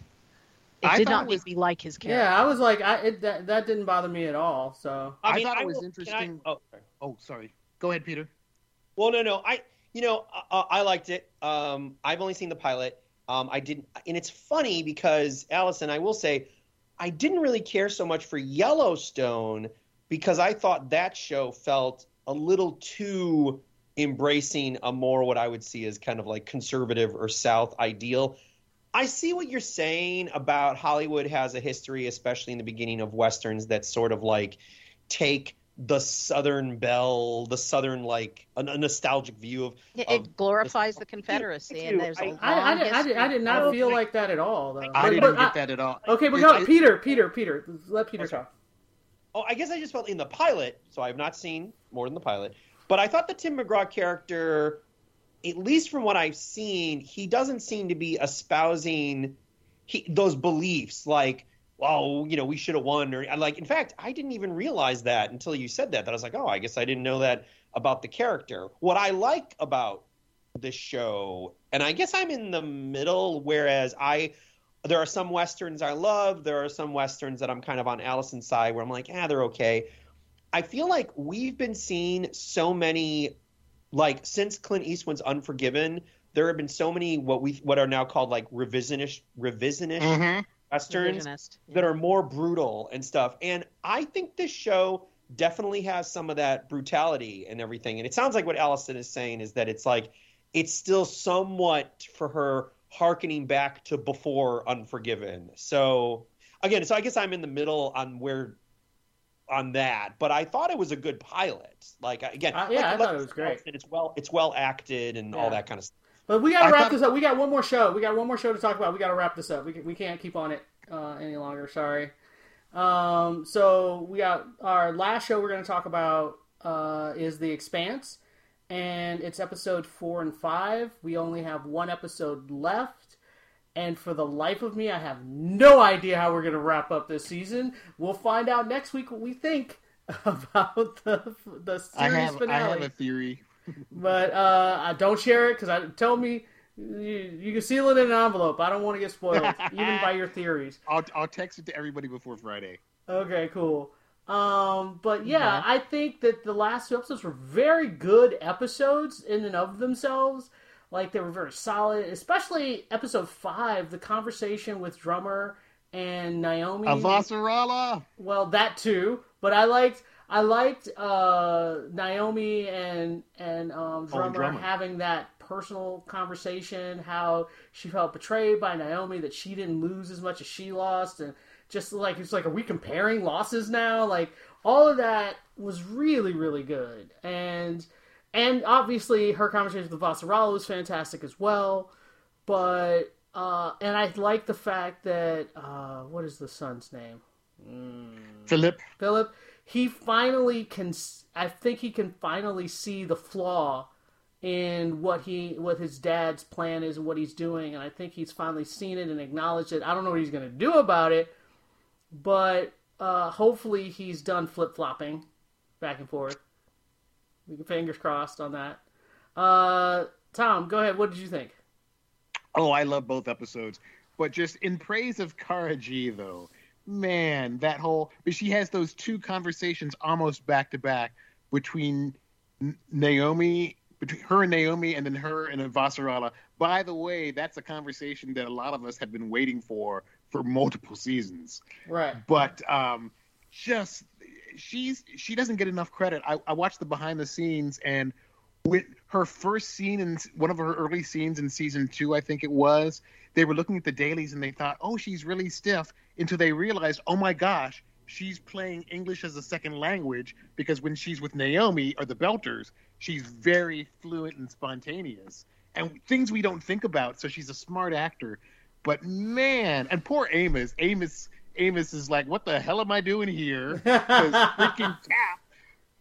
It I did not it make me like his character. Yeah, I was like, I it, that that didn't bother me at all. So I mean, thought it was will- can I- interesting- oh, sorry. Oh, sorry. Go ahead, Peter. Well, no, no. I, you know, I, I liked it. Um, I've only seen the pilot. Um, I didn't, and it's funny because Allison, I will say, I didn't really care so much for Yellowstone because I thought that show felt a little too embracing a more what I would see as kind of like conservative or South ideal. I see what you're saying about Hollywood has a history, especially in the beginning of westerns, that sort of like take the Southern belle, the Southern like a, a nostalgic view of. It, of- it glorifies the Confederacy, Thank and there's a I- long I I, did, I, did, I did not feel like- like that at all. Though. I But- didn't but get uh, that at all. Okay, but It- go, it- Peter, Peter, Peter. Let Peter Okay. talk. Oh, I guess I just felt in the pilot, so I have not seen more than the pilot. But I thought the Tim McGraw character, at least from what I've seen, he doesn't seem to be espousing he, those beliefs like, oh, you know, we should have won. Or like, in fact, I didn't even realize that until you said that. That I was like, oh, I guess I didn't know that about the character. What I like about this show, and I guess I'm in the middle, whereas I there are some westerns I love. There are some westerns that I'm kind of on Allison's side where I'm like, ah, they're okay. I feel like we've been seeing so many, like since Clint Eastwood's Unforgiven, there have been so many what we what are now called like revisionist revisionist Mhm. Westerns Revisionist. that are more brutal and stuff. And I think this show definitely has some of that brutality and everything. And it sounds like what Allison is saying is that it's like it's still somewhat for her harkening back to before Unforgiven. So again, so I guess I'm in the middle on where on that, but I thought it was a good pilot. Like again, Uh, yeah, like- I thought it was great. It's well, it's well acted and Yeah. all that kind of stuff. But we got to wrap thought- this up. We got one more show. We got one more show to talk about. We got to wrap this up. We, can, we can't keep on it uh, any longer. Sorry. Um, so we got our last show we're going to talk about uh, is The Expanse, and it's episode four and five. We only have one episode left, and for the life of me, I have no idea how we're going to wrap up this season. We'll find out next week what we think about the the series I have, I finale have a theory. But uh, I don't share it because I tell me you, you can seal it in an envelope. I don't want to get spoiled, even by your theories. I'll, I'll text it to everybody before Friday. Okay, cool. Um, but yeah, Yeah. I think that the last two episodes were very good episodes in and of themselves. Like they were very solid, especially episode five, the conversation with Drummer and Naomi. Avasarala! Well, that too, but I liked I liked uh, Naomi and and um, drummer, Drummer. having that personal conversation. How she felt betrayed by Naomi, that she didn't lose as much as she lost, and just like it's like, are we comparing losses now? Like all of that was really really good, and and obviously her conversation with Avasarala was fantastic as well. But uh, and I like the fact that uh, what is the son's name? Philip. Philip, he finally can. I think he can finally see the flaw in what he, what his dad's plan is and what he's doing, and I think he's finally seen it and acknowledged it. I don't know what he's going to do about it, but uh, hopefully he's done flip flopping back and forth. We can fingers crossed on that. Uh, Tom, go ahead. What did you think? Oh, I love both episodes. But just in praise of Cara Gee, though, man, that whole. But she has those two conversations almost back to back between Naomi, between her and Naomi, and then her and Avasarala. By the way, that's a conversation that a lot of us have been waiting for for multiple seasons. Right. But um, just she's she doesn't get enough credit. I, I watched the behind the scenes and with her first scene in one of her early scenes in season two, I think it was, they were looking at the dailies and they thought, oh, she's really stiff, until they realized, oh my gosh, she's playing English as a second language because when she's with Naomi or the Belters, she's very fluent and spontaneous and things we don't think about. So she's a smart actor. But man, and poor Amos, Amos, Amos is like, what the hell am I doing here? Because freaking Cap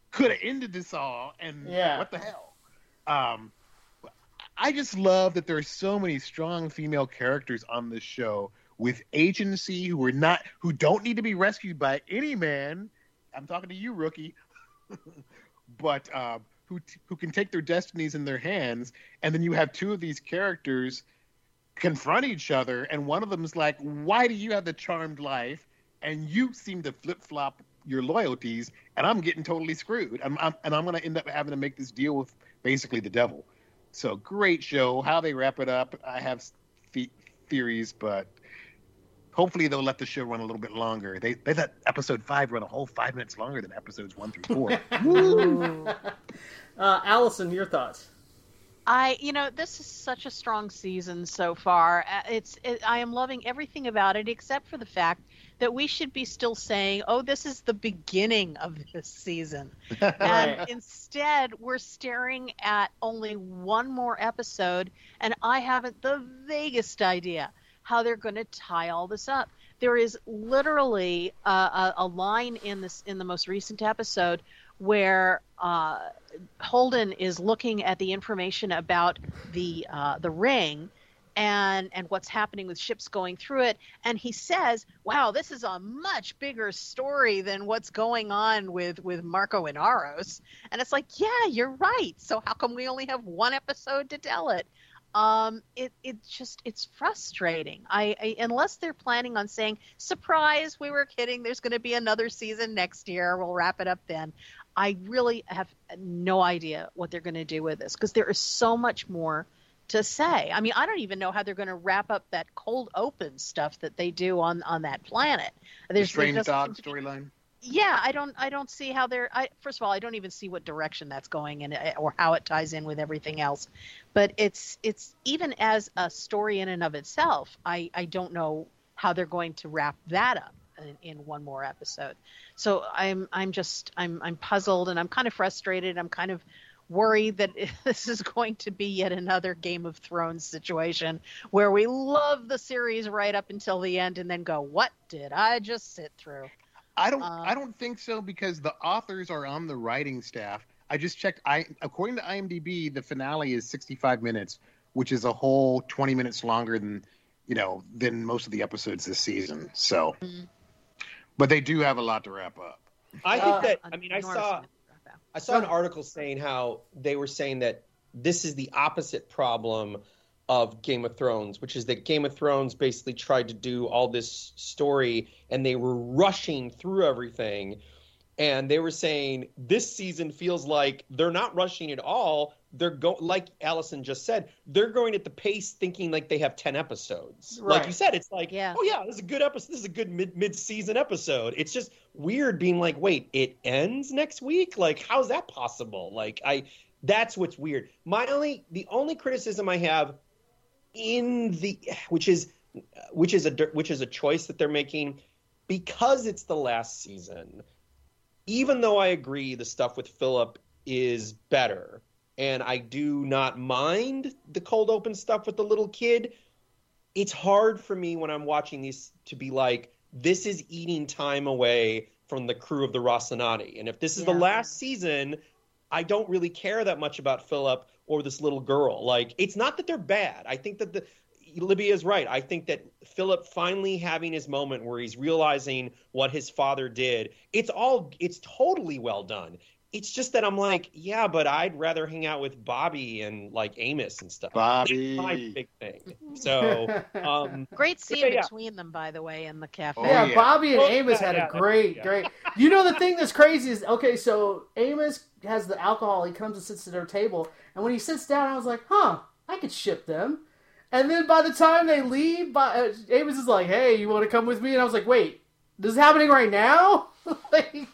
could have ended this all, and Yeah. what the hell? Um, I just love that there are so many strong female characters on this show with agency who are not who don't need to be rescued by any man. I'm talking to you, rookie. but uh, who t- who can take their destinies in their hands, and then you have two of these characters confront each other, and one of them is like, "Why do you have the charmed life, and you seem to flip flop your loyalties, and I'm getting totally screwed, I'm, I'm, and I'm going to end up having to make this deal with basically the devil." So great show. How they wrap it up, I have the- theories, but hopefully they'll let the show run a little bit longer. They they let episode five run a whole five minutes longer than episodes one through four. Uh, Allison, your thoughts? I, you know, this is such a strong season so far. Uh, It's, it, I am loving everything about it, except for the fact that we should be still saying, "Oh, this is the beginning of this season," and instead we're staring at only one more episode, and I haven't the vaguest idea how they're going to tie all this up. There is literally a, a, a line in this in the most recent episode where uh, Holden is looking at the information about the uh, the ring and and what's happening with ships going through it. And he says wow this is a much bigger story than what's going on with with Marco Inaros. And it's like yeah you're right. So how come we only have one episode to tell it? Um it it just it's frustrating. I, I unless they're planning on saying surprise we were kidding. There's going to be another season next year. We'll wrap it up then I really have no idea what they're going to do with this because there is so much more to say. I mean, I don't even know how they're going to wrap up that cold open stuff that they do on on that planet. the There's strange dog seem to be- storyline. Yeah, I don't I don't see how they're. I first of all, I don't even see what direction that's going in eh, or how it ties in with everything else. But it's it's even as a story in and of itself, I I don't know how they're going to wrap that up in, in one more episode. So I'm I'm just I'm I'm puzzled and I'm kind of frustrated. I'm kind of worried that this is going to be yet another Game of Thrones situation where we love the series right up until the end and then go, "What did I just sit through?" I don't. Uh, I don't think so because the authors are on the writing staff. I just checked. I according to IMDb, the finale is 65 minutes, which is a whole 20 minutes longer than you know than most of the episodes this season. So, Mhm. But they do have a lot to wrap up. I Uh, think that I mean I saw amount of wrap up. I saw an article saying how they were saying that this is the opposite problem of Game of Thrones, which is that Game of Thrones basically tried to do all this story and they were rushing through everything. And they were saying this season feels like they're not rushing at all. They're go like Allison just said, they're going at the pace thinking like they have 10 episodes. Like you said, it's like, Yeah. oh yeah, this is a good episode. This is a good mid mid season episode. It's just weird being like, wait, it ends next week? Like, how's that possible? Like, I that's what's weird. My only the only criticism I have in the which is which is a which is a choice that they're making because it's the last season. Even though I agree the stuff with Philip is better, and I do not mind the cold open stuff with the little kid, it's hard for me when I'm watching these to be like, this is eating time away from the crew of the Rocinante. And if this is the last season, I don't really care that much about Philip or this little girl. Like, it's not that they're bad. I think that the Livia is right. I think that Philip finally having his moment where he's realizing what his father did, it's all it's totally well done. It's just that I'm like, yeah, but I'd rather hang out with Bobbie and like Amos and stuff. Bobbie. That's my big thing. So, um, Great scene Yeah, yeah. between them, by the way, in the cafe. Oh, yeah, yeah. Bobbie and Well, Amos yeah, had yeah, a great, yeah. great. You know the thing that's crazy is okay. So Amos has the alcohol. He comes and sits at their table, and when he sits down, I was like, "Huh, I could ship them." And then by the time they leave, by, uh, Amos is like, "Hey, you want to come with me?" And I was like, "Wait, this is happening right now?" like,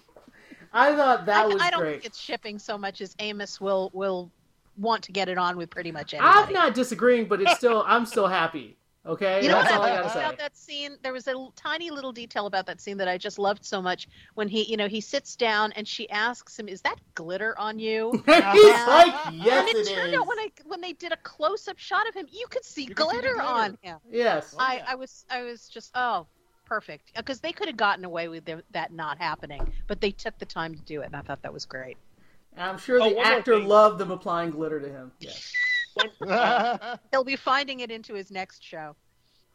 I thought that I, was I don't great. think it's shipping so much as Amos will will want to get it on with pretty much anybody. I'm not disagreeing, but it's still I'm still happy. Okay, You know that's what all I I loved gotta say. about that scene? There was a l- tiny little detail about that scene that I just loved so much. When he, you know, he sits down and she asks him, "Is that glitter on you?" He's like, "Yes, and it, it turned is." out when I when they did a close up shot of him, you could see, You could see glitter, glitter. on him. Yes. Oh, I, I was I was just oh perfect uh, because they could have gotten away with their, that not happening, but they took the time to do it, and I thought that was great. I'm sure Oh, the actor loved them applying glitter to him. Yes. He'll be finding it into his next show.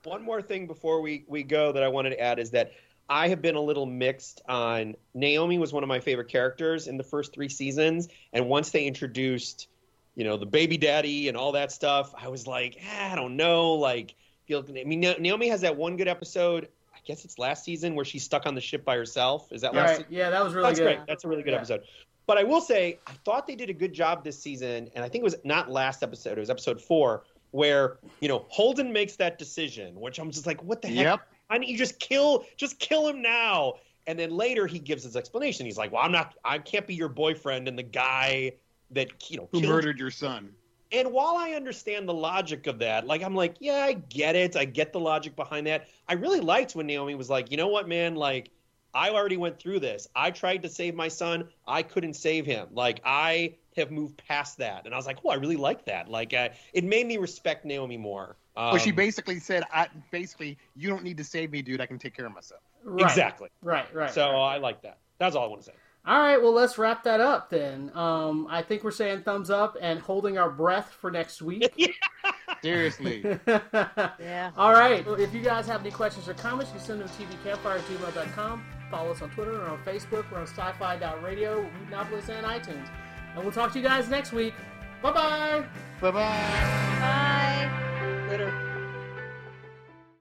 One more thing before we, we go that I wanted to add is that I have been a little mixed on Naomi was one of my favorite characters in the first three seasons, and once they introduced, you know, the baby daddy and all that stuff, I was like, eh, I don't know, like feel. I mean, Naomi has that one good episode. I guess it's last season where she's stuck on the ship by herself. Is that last? Right. season? Yeah, that was really That's good. great. That's a really good Yeah. episode. But I will say, I thought they did a good job this season, and I think it was not last episode. It was episode four, where you know Holden makes that decision, which I'm just like, what the heck? Yep. Why don't you just kill, just kill him now? And then later he gives his explanation. He's like, well, I'm not, I can't be your boyfriend and the guy that you know Who murdered your son? and while I understand the logic of that, like I'm like, yeah, I get it. I get the logic behind that. I really liked when Naomi was like, you know what, man, like I already went through this. I tried to save my son. I couldn't save him. Like I have moved past that. And I was like, oh, I really like that. Like uh, it made me respect Naomi more. Um, Well, she basically said, "I basically you don't need to save me, dude. I can take care of myself." Right. exactly. Right. Right. So right. I like that. That's all I want to say. All right, well, let's wrap that up then. Um, I think we're saying thumbs up and holding our breath for next week. Seriously. Yeah. All right. Well, if you guys have any questions or comments, you can send them to tvcampfire at gmail.com. Follow us on Twitter and on Facebook. We're on sci-fi.radio, Wheatonopolis, and iTunes. And we'll talk to you guys next week. Bye-bye. bye bye. Bye. Later.